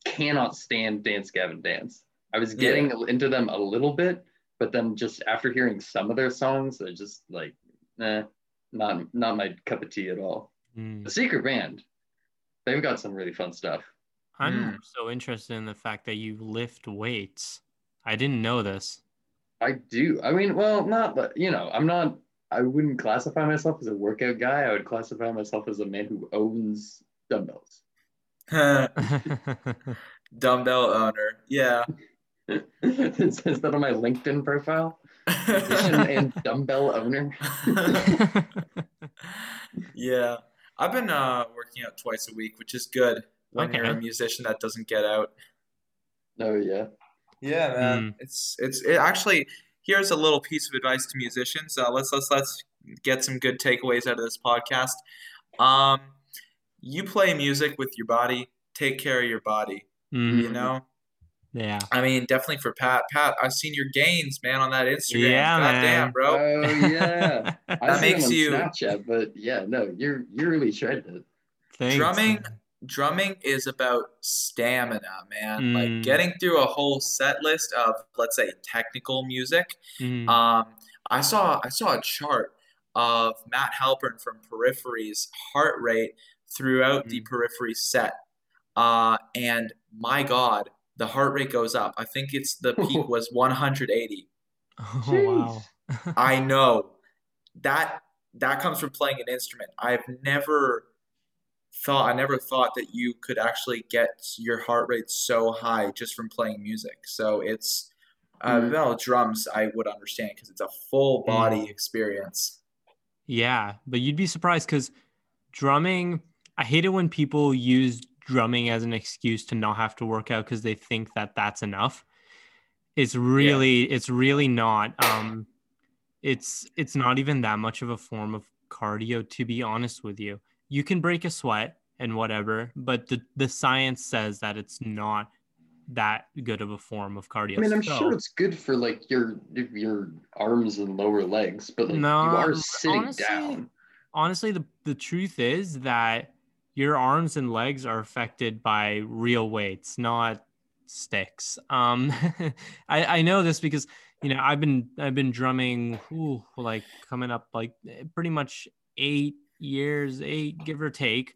cannot stand Dance Gavin Dance. I was getting into them a little bit, but then just after hearing some of their songs, they're just like, eh, not not my cup of tea at all. Mm. The Secret Band, they've got some really fun stuff. I'm Mm. so interested in the fact that you lift weights. I didn't know this. I do. I mean, well, not but you know, I'm not. I wouldn't classify myself as a workout guy. I would classify myself as a man who owns dumbbells. Dumbbell owner. Yeah. it says that on my LinkedIn profile. And dumbbell owner. yeah. I've been uh, working out twice a week, which is good when you're a musician that doesn't get out. Oh yeah. Yeah, man. It's it's it actually here's a little piece of advice to musicians. Uh, let's let's let's get some good takeaways out of this podcast. Um, you play music with your body. Take care of your body. Mhm. You know. Yeah. I mean, definitely for Pat. Pat, I've seen your gains, man, on that Instagram. Yeah, God man. damn, bro. Oh yeah. That see makes you- Snapchat, but yeah, no, you're you're really shredded it. Thanks. Drumming drumming is about stamina, man. Mm. Like getting through a whole set list of let's say technical music. Mhm. Um, I saw I saw a chart of Matt Halpern from Periphery's heart rate throughout the Mm. Periphery set, uh, and my God, the heart rate goes up. I think it's the peak was 180. oh wow. I know that that comes from playing an instrument. I've never thought I never thought that you could actually get your heart rate so high just from playing music. So it's uh, Mhm. well, drums I would understand because it's a full body experience. Yeah, but you'd be surprised because drumming, I hate it when people use drumming as an excuse to not have to work out because they think that that's enough. It's really, it's really not. Um, it's it's not even that much of a form of cardio, to be honest with you. You can break a sweat and whatever, but the the science says that it's not that good of a form of cardio. I mean, I'm So- sure it's good for like your your arms and lower legs, but like No, you are sitting honestly- down. honestly the, the truth is that your arms and legs are affected by real weights not sticks um i i know this because you know i've been i've been drumming ooh, like coming up like pretty much eight years eight give or take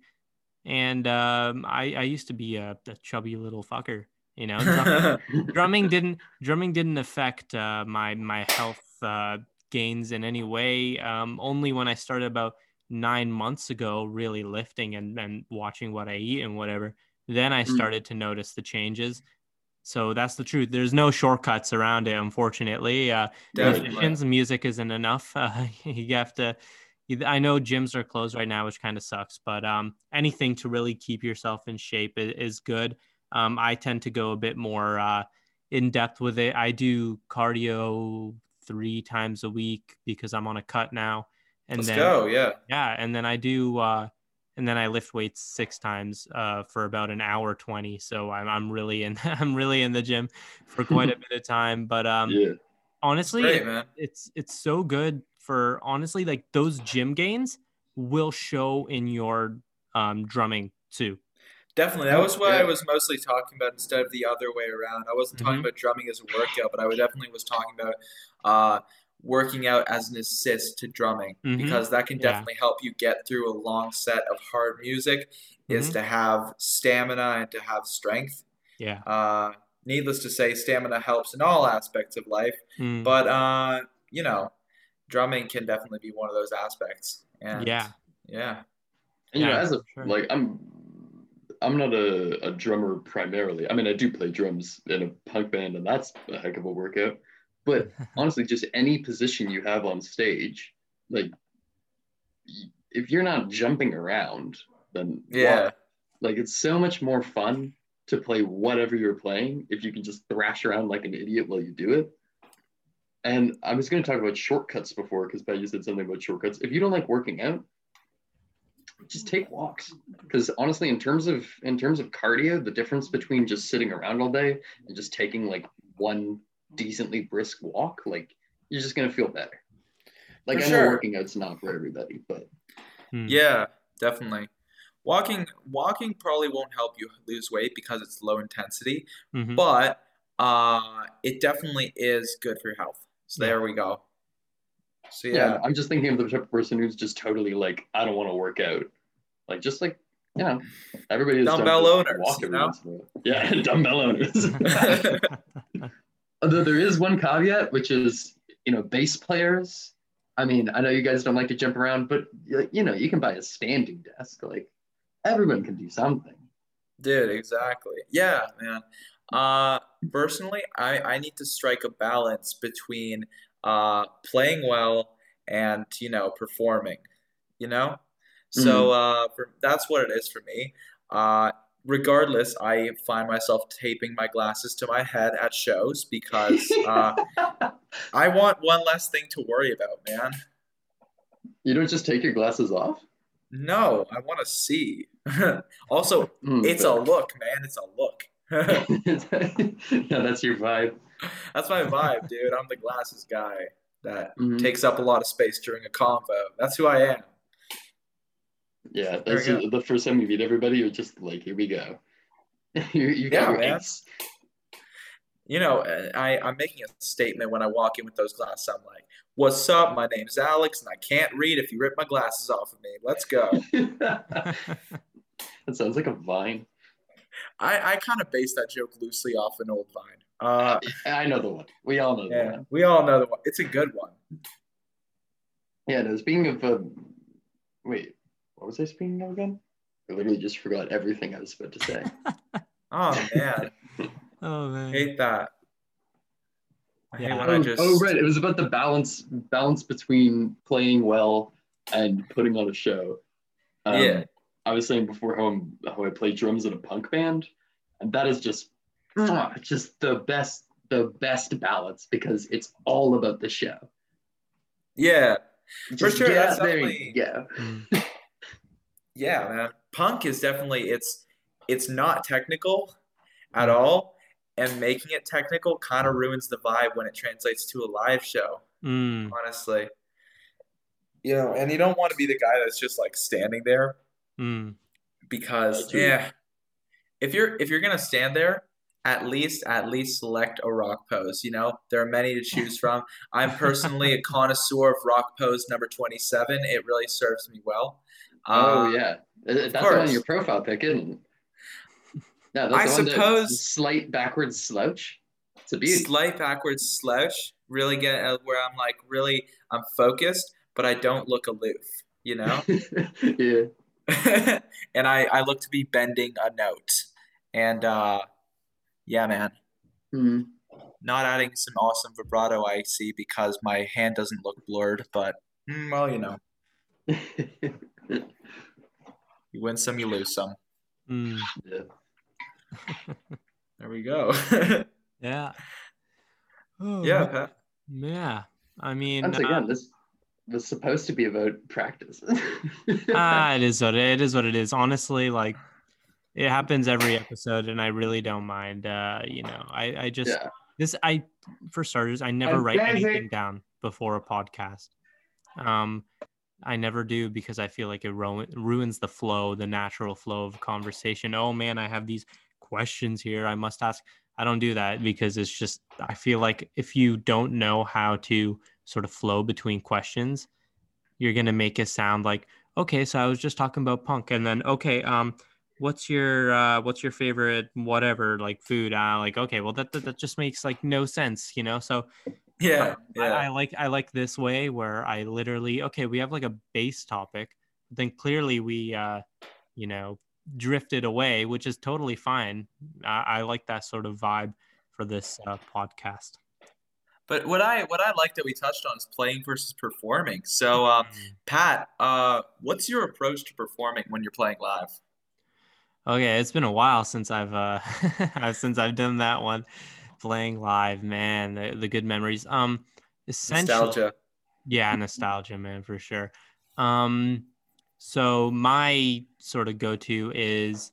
and um i i used to be a, a chubby little fucker you know Drum- drumming didn't drumming didn't affect uh, my my health uh, gains in any way. Um, only when I started about nine months ago, really lifting and, and watching what I eat and whatever, then I Mm. started to notice the changes. So that's the truth. There's no shortcuts around it, unfortunately. Uh, musicians, music isn't enough. Uh, you have to. I know gyms are closed right now, which kind of sucks. But um, anything to really keep yourself in shape is, good. Um, I tend to go a bit more uh, in depth with it. I do cardio three times a week because I'm on a cut now, and Let's then go. Yeah. yeah, and then I do, uh, and then I lift weights six times uh, for about an hour twenty. So I'm I'm really in I'm really in the gym for quite a bit of time. But um, yeah. honestly, Great, it- it's it's so good for honestly like those gym gains will show in your um drumming too. Definitely. That was what yeah. I was mostly talking about instead of the other way around. I wasn't talking Mhm. about drumming as a workout, but I definitely was talking about uh, working out as an assist to drumming Mhm. because that can Yeah. definitely help you get through a long set of hard music is Mhm. to have stamina and to have strength. Yeah. Uh, needless to say, stamina helps in all aspects of life, Mm, but uh, you know, drumming can definitely be one of those aspects. And yeah. yeah. And, you know, as a sure. like, I'm I'm not a, a drummer primarily. I mean, I do play drums in a punk band, and that's a heck of a workout. But honestly, just any position you have on stage, like if you're not jumping around, then Yeah. why? like it's so much more fun to play whatever you're playing if you can just thrash around like an idiot while you do it. And I was going to talk about shortcuts before because Pat, you said something about shortcuts. If you don't like working out, just take walks. Because honestly, in terms of in terms of cardio, the difference between just sitting around all day and just taking like one decently brisk walk, like you're just gonna feel better. Like For I know sure. working out's not for everybody, but Mm. Yeah, definitely. Walking walking probably won't help you lose weight because it's low intensity, Mhm. but uh it definitely is good for your health. So there we go. So yeah, yeah. I'm just thinking of the type of person who's just totally like, I don't want to work out. Like just like you know, everybody is Dumbbell owners, you know? Yeah, dumbbell owners. Although there is one caveat, which is you know, bass players. I mean, I know you guys don't like to jump around, but you know, you can buy a standing desk. Like everyone can do something. Dude, exactly. Yeah, man. Uh personally, I I need to strike a balance between uh playing well and, you know, performing, you know? So uh for that's what it is for me. Uh regardless, I find myself taping my glasses to my head at shows because uh I want one less thing to worry about, man. you don't just take your glasses off. No, I want to see. also, Hmm, it's a look, man. It's a look. yeah, that's your vibe. That's my vibe, dude. I'm the glasses guy that Mhm. takes up a lot of space during a convo. That's who I am. Yeah, that's we the first time you meet everybody. You're just like, here we go. you you Yeah, man. You know, I, I'm making a statement when I walk in with those glasses. I'm like, what's up? My name's Alex, and I can't read if you rip my glasses off of me. Let's go. that sounds like a vine. I, I kind of base that joke loosely off an old Vine. Uh, I know the one. We all know the yeah, one. we all know the one. It's a good one. Yeah, no, speaking of, uh, wait, what was I speaking of again? I literally just forgot everything I was about to say. Oh, man. oh man. hate that. I Yeah. when I oh, just. oh, right. It was about the balance balance between playing well and putting on a show. Um, Yeah. I was saying before how, I'm, how I play drums in a punk band, and that is just mwah, just the best the best balance because it's all about the show. Yeah. Just sure, get that's there definitely- go. Mm. Yeah, man. Punk is definitely it's it's not technical at Mm. all, and making it technical kind of ruins the vibe when it translates to a live show. Mm. Honestly, you know, and you don't want to be the guy that's just like standing there Mm. because yeah, if you're if you're gonna stand there, at least at least select a rock pose. You know, there are many to choose from. I'm personally a connoisseur of rock pose number 27. It really serves me well. Oh Uh, yeah, Uh, that's the course. on your profile pic, isn't it? Yeah, that's I the one that- suppose- slight backwards slouch. It's a beauty. slight backwards slouch really get uh, where i'm like really i'm focused but i don't look aloof you know. yeah. and I I look to be bending a note, and uh, yeah, man, Hmm. not adding some awesome vibrato I see because my hand doesn't look blurred, but mm, well, you know, you win some, you lose some. Mm, yeah. There we go. yeah. Oh, yeah. Pat. Yeah. I mean, Once uh, this was supposed to be about practice. ah, it is what it is. What it is. Honestly, like it happens every episode, and I really don't mind. Uh, you know, I I just yeah. this I for starters, I never I'm write anything down before a podcast. Um, I never do because I feel like it ru- ruins the flow, the natural flow of conversation. Oh man, I have these questions here. I must ask. I don't do that because it's just I feel like if you don't know how to sort of flow between questions, you're gonna make it sound like okay. So I was just talking about punk, and then okay, um, what's your uh, what's your favorite whatever like food? Uh, like okay, well that, that that just makes like no sense, you know. So Yeah, I, yeah. I like I like this way where I literally okay, we have like a base topic, but then clearly we uh you know drifted away, which is totally fine. I, I like that sort of vibe for this uh, podcast. But what I what I like that we touched on is playing versus performing. So, um, Pat, uh, what's your approach to performing when you're playing live? Okay, it's been a while since I've uh since I've done that one, playing live. Man, the, the good memories. Um, essentially, Nostalgia. Yeah, nostalgia, man, for sure. Um, so my sort of go-to is,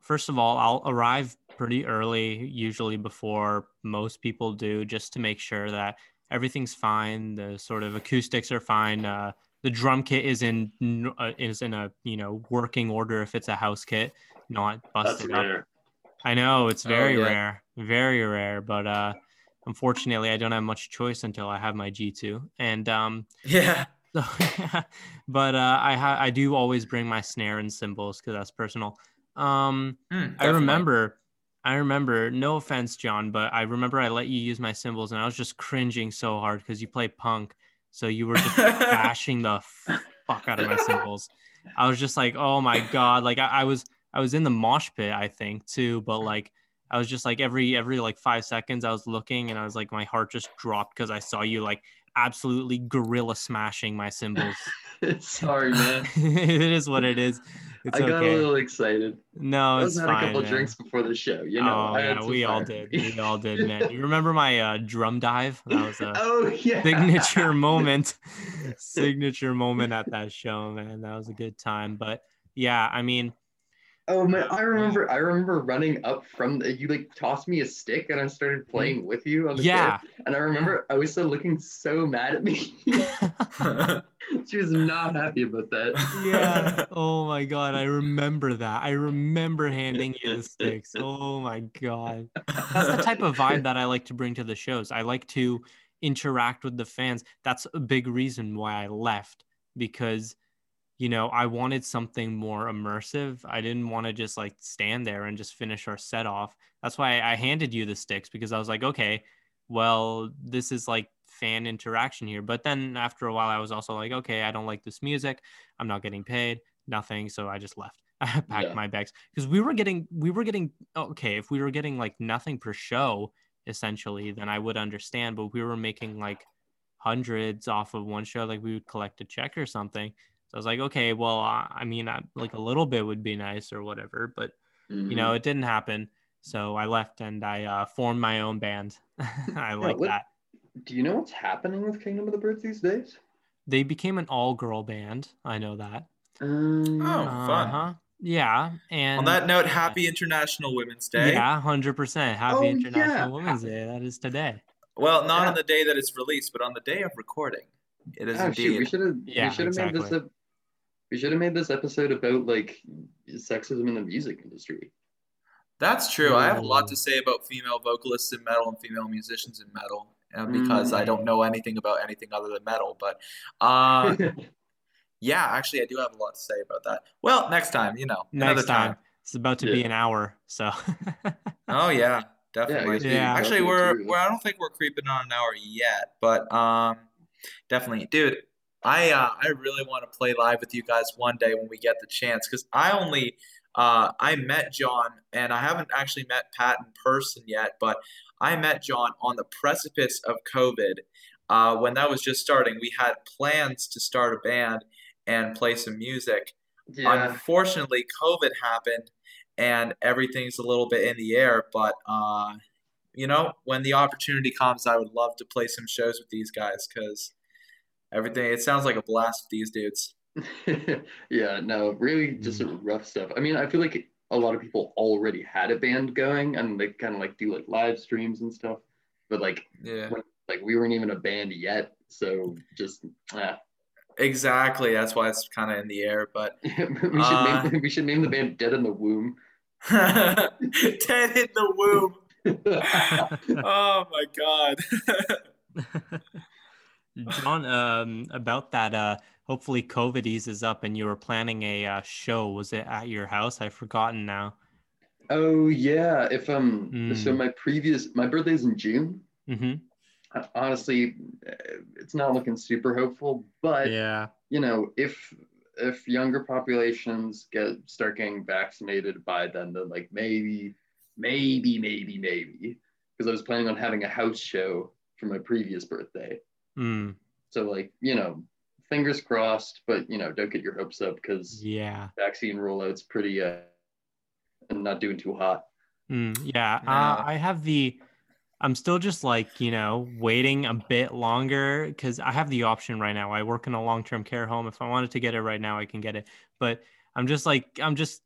first of all, I'll arrive pretty early, usually before most people do, just to make sure that everything's fine. The sort of acoustics are fine. Uh, the drum kit is in uh, is in a you know working order if it's a house kit, not That's busted up. rare. I know it's Oh, very yeah. rare, very rare, but uh, unfortunately, I don't have much choice until I have my G two, and um, Yeah. so, but uh, I ha- I do always bring my snare and cymbals because that's personal. Um, Hmm, I remember, I remember. No offense, John, but I remember I let you use my cymbals, and I was just cringing so hard because you play punk, so you were just bashing the fuck out of my cymbals. I was just like, oh my god, like I, I was I was in the mosh pit, I think too, but like I was just like every every like five seconds I was looking and I was like my heart just dropped because I saw you like absolutely gorilla smashing my cymbals. Sorry, man. it is what it is. It's I got okay. a little excited. No, I it's had fine. a couple man. drinks before the show. You know, oh yeah, we all did. We all did, man. You remember my uh, drum dive? That was a oh yeah. signature moment signature moment at that show man that was a good time but yeah i mean Oh man, I remember. I remember running up from the. You like tossed me a stick, and I started playing with you on the yeah stage. And I remember I was still looking so mad at me. she was not happy about that. yeah. Oh my god i remember that. I remember handing you the sticks. Oh my god. That's the type of vibe that i like to bring to the shows. I like to interact with the fans. That's a big reason why i left because you know i wanted something more immersive. I didn't want to just like stand there and just finish our set off. That's why i handed you the sticks because i was like okay well this is like fan interaction here but then after a while i was also like okay i don't like this music. I'm not getting paid nothing so i just left. I packed Yeah. my bags because we were getting we were getting okay if we were getting like nothing per show essentially then i would understand but we were making like hundreds off of one show like we would collect a check or something. So i was like okay well i mean I, like a little bit would be nice or whatever but Mm-hmm. you know it didn't happen. So i left and i uh, formed my own band. I like what- that Do you know what's happening with Kingdom of the Birds these days? they became an all-girl band i know that Um, Oh, fun. Uh-huh. yeah and On that note, happy International Women's Day. yeah 100% happy Oh, international yeah. women's day that is today Well, not Yeah. on the day that it's released, but on the day of recording. It is Oh shoot, we should have. Yeah, we should have made this. exactly. A, we should have made this episode about like sexism in the music industry. That's true. I have a lot to say about female vocalists in metal and female musicians in metal uh, because I Mm. don't know anything about anything other than metal. But uh, yeah, actually, I do have a lot to say about that. Well, next time, you know, another next time it's about to be an hour so Oh yeah, yeah, definitely. guess we Yeah. Actually, we're, we're I don't think we're creeping on an hour yet, but um, definitely, dude. I uh, I really want to play live with you guys one day when we get the chance because I only uh, I met John and I haven't actually met Pat in person yet, but I met John on the precipice of COVID uh, when that was just starting. We had plans to start a band and play some music. Yeah. Unfortunately, COVID happened and everything's a little bit in the air. But uh, you know, when the opportunity comes, I would love to play some shows with these guys because everything. It sounds like a blast with these dudes. yeah, no, really just Mm. rough stuff. I mean, I feel like a lot of people already had a band going and they kind of like do like live streams and stuff. But like Yeah, like we weren't even a band yet, so just ah. exactly. That's why it's kind of in the air. But we should Uh, name we should name the band Dead in the Womb. dead in the womb. Oh my god. John, um, about that, uh, hopefully COVID eases up and you were planning a uh, show. Was it at your house? I've forgotten now. oh yeah, if um so Mm. my previous my birthday's in June. hmm Uh, Honestly, uh, it's not looking super hopeful, but Yeah. you know, if if younger populations get start getting vaccinated by then, then like maybe, maybe, maybe, maybe, because I was planning on having a house show for my previous birthday. Mm, So like, you know, fingers crossed, but you know, don't get your hopes up because yeah. vaccine rollout's pretty uh not doing too hot. Mm, yeah. No. Uh, I have the. I'm still just like you know waiting a bit longer because I have the option right now. I work in a long-term care home. If I wanted to get it right now, I can get it. But I'm just like I'm just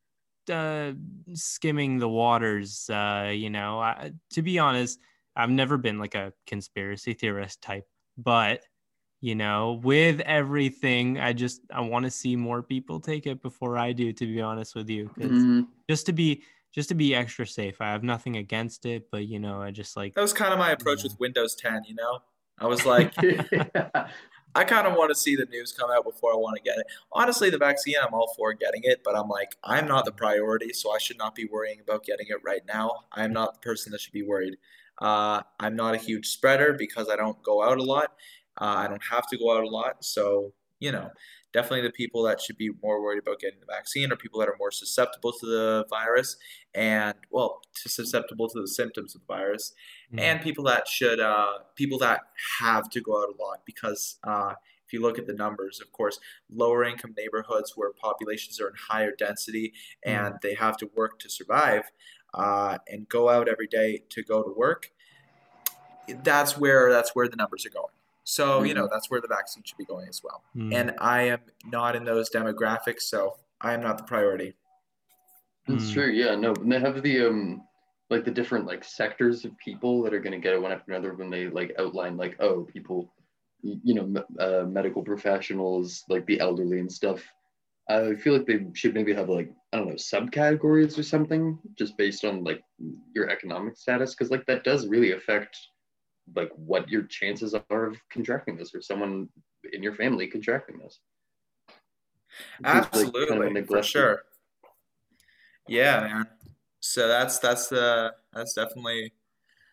uh, skimming the waters. Uh, you know, I, to be honest, I've never been like a conspiracy theorist type, but you know, with everything, I just I want to see more people take it before I do. To be honest with you, 'cause Mhm. just to be just to be extra safe. I have nothing against it, but you know, I just like That was kind of my approach Yeah. with Windows 10, you know? I was like, I kind of want to see the news come out before I want to get it. Honestly, the vaccine, I'm all for getting it, but I'm like, I'm not the priority, so I should not be worrying about getting it right now. I'm not the person that should be worried. Uh, I'm not a huge spreader because I don't go out a lot. Uh, I don't have to go out a lot. So, you know, definitely the people that should be more worried about getting the vaccine are people that are more susceptible to the virus and, well, to susceptible to the symptoms of the virus mm, and people that should uh, people that have to go out a lot because uh, if you look at the numbers of course lower income neighborhoods where populations are in higher density and they have to work to survive uh, and go out every day to go to work that's where that's where the numbers are going so you know that's where the vaccine should be going as well mm, and i am not in those demographics so i am not the priority That's Mm. true. Yeah, no, and they have the um like the different like sectors of people that are going to get it one after another when they like outline like oh people you know me- uh, medical professionals like the elderly and stuff. I feel like they should maybe have like I don't know subcategories or something just based on like your economic status because like that does really affect like what your chances are of contracting this or someone in your family contracting this. Seems, like, kind of Absolutely, for sure. Yeah, man. So that's that's the that's definitely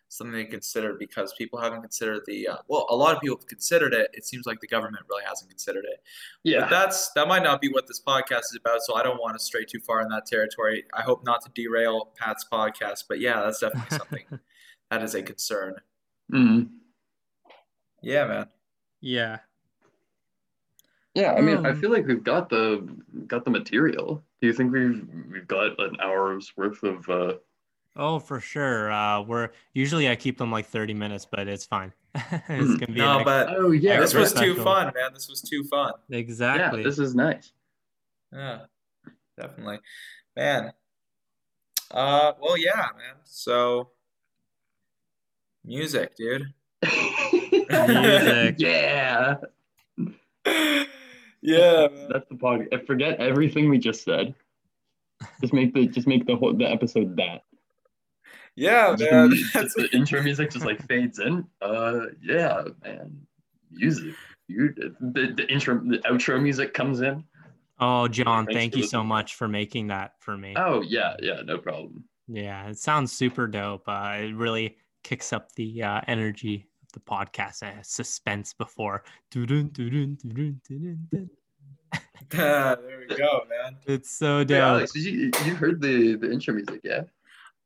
something to consider because people haven't considered the uh, well, a lot of people have considered it. It seems like the government really hasn't considered it. Yeah but that's that might not be what this podcast is about. So I don't want to stray too far in that territory. I hope not to derail Pat's podcast. But yeah, that's definitely something that is a concern. Mhm. Yeah, man. yeah. Yeah, I mean, I Um, feel like we've got the got the material. Do you think we've we've got an hour's worth of? uh Oh, for sure. Uh, we're usually I keep them like 30 minutes, but it's fine. it's Mm. gonna be No, an but Oh yeah, this extra was too fun, man. This was too fun. yeah. exactly. This is nice. Yeah, definitely, man. Uh, well, yeah, man. So, music, dude. Music. yeah, yeah, that's the pod. I forget everything we just said. Just make the just make the whole the episode that. yeah, Just man. the, just the intro music just like fades in. Uh, yeah, man. Music. You the, the intro the outro music comes in. Oh, John, Thanks thank for you so much for making that for me. Oh yeah, yeah, no problem. Yeah, it sounds super dope. Uh, it really kicks up the uh, energy of the podcast uh, suspense before. Doo-dun. there we go, man. It's so Hey, dope. Alex, you you heard the the intro music? Yeah.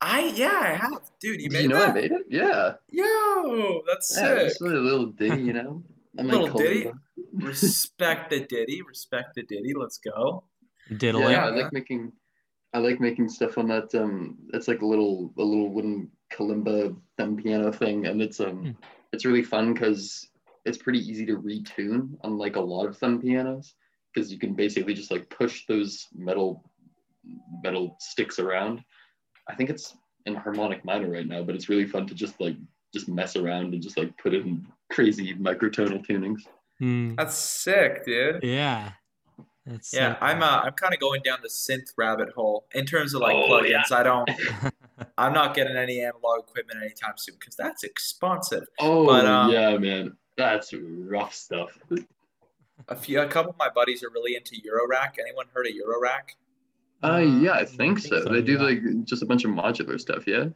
I yeah, I have, dude. You made you know that? I made it? Yeah. Yo, that's Yeah, sick. just a little ditty, you know. I might Little call ditty? it Respect the ditty. Respect the ditty. Let's go. Diddling. Yeah, I like making I like making stuff on that um it's like a little a little wooden kalimba thumb piano thing and it's um Hmm. it's really fun because it's pretty easy to retune unlike a lot of thumb pianos because you can basically just like push those metal metal sticks around. I think it's in harmonic minor right now, but it's really fun to just like just mess around and just like put in crazy microtonal tunings. Hmm. That's sick, dude. Yeah. That's so Yeah, I'm cool. uh, I'm kind of going down the synth rabbit hole in terms of like Oh, plugins. yeah. I don't, I'm not getting any analog equipment anytime soon because that's expensive. Oh But, um, yeah, man. That's rough stuff. A few, a couple of my buddies are really into Eurorack. Anyone heard of Eurorack? Uh, yeah, I think so. They do like just a bunch of modular stuff, yeah.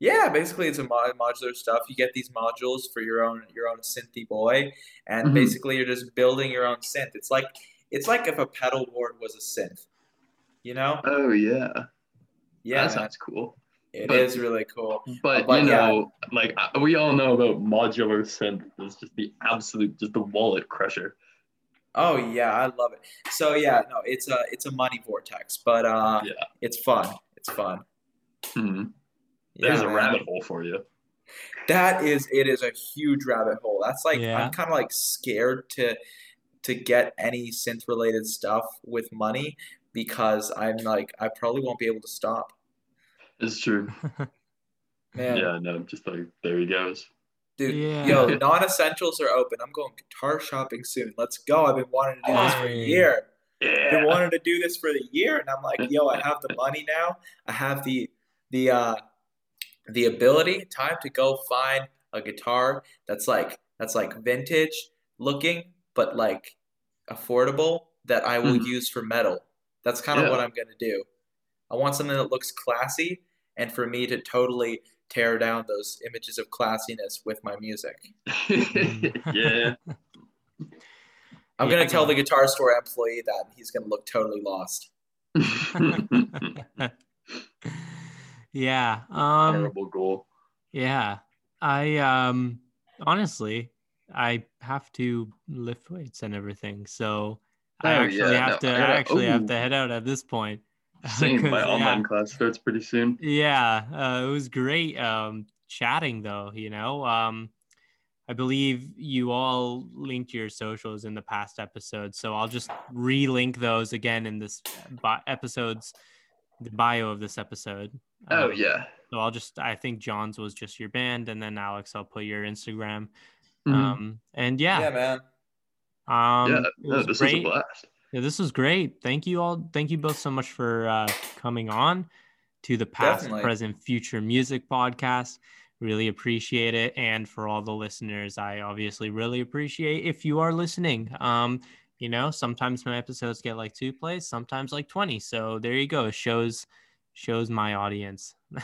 Yeah, basically it's a mod- modular stuff. You get these modules for your own your own synthy boy, and Mhm. basically you're just building your own synth. It's like it's like if a pedal board was a synth. You know? Oh yeah, Yeah, that man. sounds cool. It but- is really cool. But, But, you yeah. know, like we all know about modular synth is just the absolute, just the wallet crusher. Oh yeah, I love it. So yeah, no, it's a it's a money vortex, but uh, Yeah. it's fun. It's fun. Hmm. Yeah, There's a man. rabbit hole for you. That is, it is a huge rabbit hole. That's like Yeah. I'm kind of like scared to to get any synth related stuff with money because I'm like I probably won't be able to stop. It's true. Man, Yeah, no, just like there he goes. dude, Yeah. yo, non-essentials are open. I'm going guitar shopping soon. Let's go. I've been wanting to do this for a year. I've been wanting to do this for the year, and I'm like, yo, I have the money now. I have the the uh the ability, time to go find a guitar that's like that's like vintage looking, but like affordable that I will Mhm. use for metal. That's kind of Yeah. what I'm gonna do. I want something that looks classy, and for me to totally tear down those images of classiness with my music. yeah. I'm Yeah. gonna tell the guitar store employee that he's gonna look totally lost. yeah. Um Terrible goal. yeah. I um honestly I have to lift weights and everything. So I Oh, actually yeah, have no, to I I, gotta- actually have to head out at this point. Same. My 'Cause, online class starts pretty soon. Yeah, uh, it was great um, chatting though, you know. Um, I believe you all linked your socials in the past episode, so I'll just re-link those again in this bi- episode's the bio of this episode. Oh Um, yeah. So I'll just I think John's was just your band, and then Alex, I'll put your Instagram. Mhm. Um, and yeah, Yeah, man. um, yeah. No, was this was a blast. Yeah, this was great. Thank you all. Thank you both so much for uh, coming on to the past, Definitely. present, future music podcast. Really appreciate it. And for all the listeners, I obviously really appreciate if you are listening. Um, you know, sometimes my episodes get like two plays, sometimes like 20. So there you go. It shows shows my audience.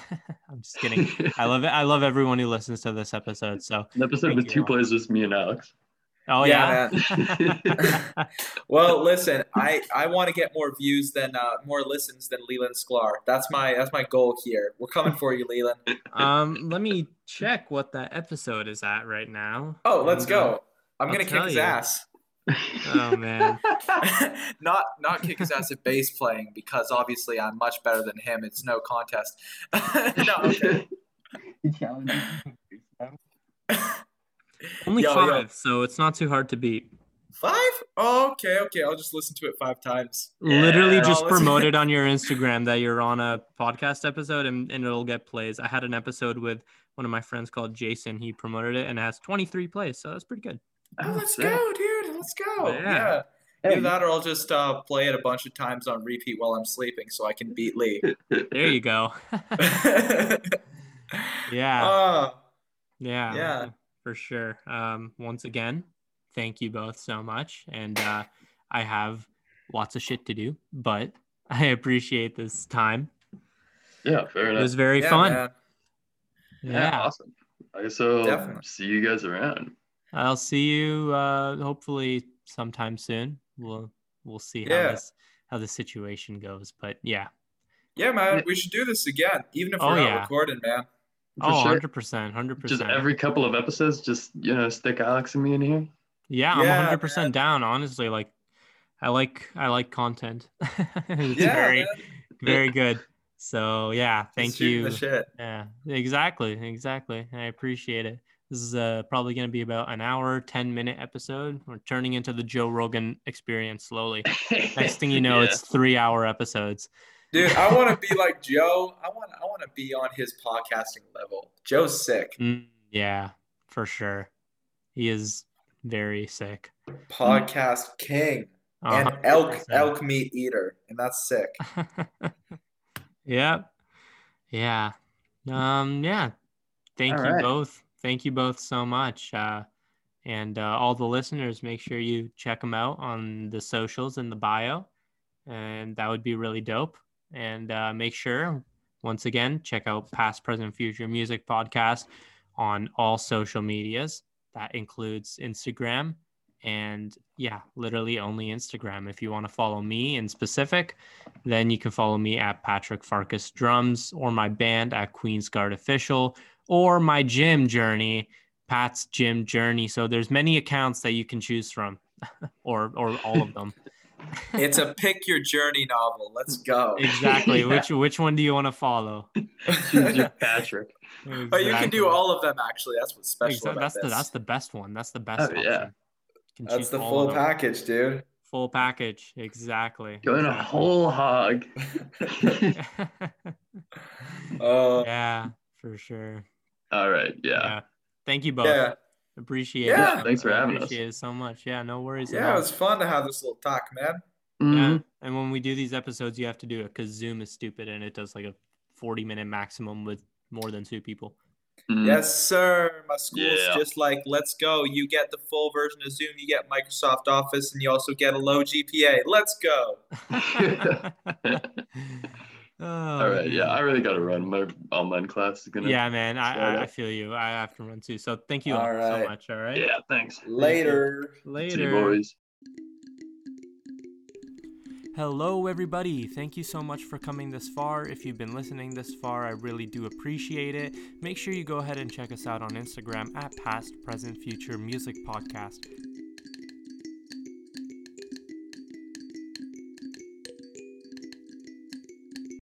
I'm just kidding. I love it. I love everyone who listens to this episode. So An episode with two all. plays, just me and Alex. Oh Yeah, yeah. Well, listen, I, I want to get more views than uh, more listens than Leland Sklar. That's my that's my goal here. We're coming for you, Leland. um, let me check what that episode is at right now. Oh, let's And, uh, go. I'm I'll gonna kick his you. ass. Oh man. not not kick his ass at bass playing because obviously I'm much better than him. It's no contest. no, okay. Only Yo, yo. five, so it's not too hard to beat. Five? Oh, okay, okay. I'll just listen to it five times. Literally Yeah. just No, promote it on your Instagram that you're on a podcast episode and, and it'll get plays. I had an episode with one of my friends called Jason. He promoted it and it has 23 plays, so that's pretty good. Oh, let's sick. go, dude. Let's go. Yeah. Yeah. Hey. Either that or I'll just uh, play it a bunch of times on repeat while I'm sleeping so I can beat Lee. There you go. yeah, Ah, yeah, yeah. For sure. Um, once again, thank you both so much. And uh, I have lots of shit to do, but I appreciate this time. Yeah, fair enough. It was very yeah, fun. man. yeah, yeah. awesome. I guess I'll Definitely. see you guys around. I'll see you uh, hopefully sometime soon. We'll we'll see how this how the situation goes. But yeah. Yeah, man, we should do this again, even if Oh, we're not yeah. recording, man. For oh, sure. 100%. 100%. Just every couple of episodes, just you know, stick Alex and me in here. Yeah, Yeah, I'm 100% man. down, honestly. Like I like I like content. it's yeah, very man. very good. So, yeah, thank shooting you. The shit. Yeah, exactly, exactly. I appreciate it. This is uh, probably going to be about an hour, 10 minute episode. We're turning into the Joe Rogan experience slowly. Next thing you know, Yeah. it's three hour episodes. Dude, I want to be like Joe. I want I want to be on his podcasting level. Joe's sick. Mm, yeah, for sure. He is very sick. Podcast king and hundred elk percent. elk meat eater, and that's sick. yep. Yeah. Um, yeah. Thank All you right. both. Thank you both so much. Uh, and uh, all the listeners, make sure you check them out on the socials in the bio. And that would be really dope. And uh, make sure, once again, check out Past, Present, Future Music Podcast on all social medias. That includes Instagram and yeah, literally only Instagram. If you want to follow me in specific, then you can follow me at Patrick Farkas Drums or my band at Queen's Guard Official or my gym journey, Pat's Gym Journey. So there's many accounts that you can choose from or or all of them. It's a pick your journey novel. Let's go. exactly. Yeah. Which which one do you want to follow? Choose your Patrick. But you can do all of them. Actually, that's what's special Exa- about that's this. the that's the best one. That's the best Oh, option. yeah. That's the full package, dude. Full package. Exactly. Going a whole hog. Uh, yeah, for sure. All right. Yeah. Thank you both. yeah, Appreciate Yeah. it. Thanks for I having us. Appreciate it so much. Yeah, no worries. at yeah. It was fun to have this little talk, man. Yeah. Mhm. And when we do these episodes, you have to do it because Zoom is stupid and it does like a 40 minute maximum with more than two people. Mhm. Yes, sir. My school's Yeah. just like, let's go. You get the full version of Zoom. You get Microsoft Office, and you also get a low GPA. Let's go. Oh, All right. Yeah. I really got to run. My online class is gonna. yeah, man. I, I, I feel you. I have to run too. So thank you all, All so much. All right. Yeah. Thanks. Later. See Later. you, boys. Hello, everybody. Thank you so much for coming this far. If you've been listening this far, I really do appreciate it. Make sure you go ahead and check us out on Instagram at Past, Present, Future Music Podcast.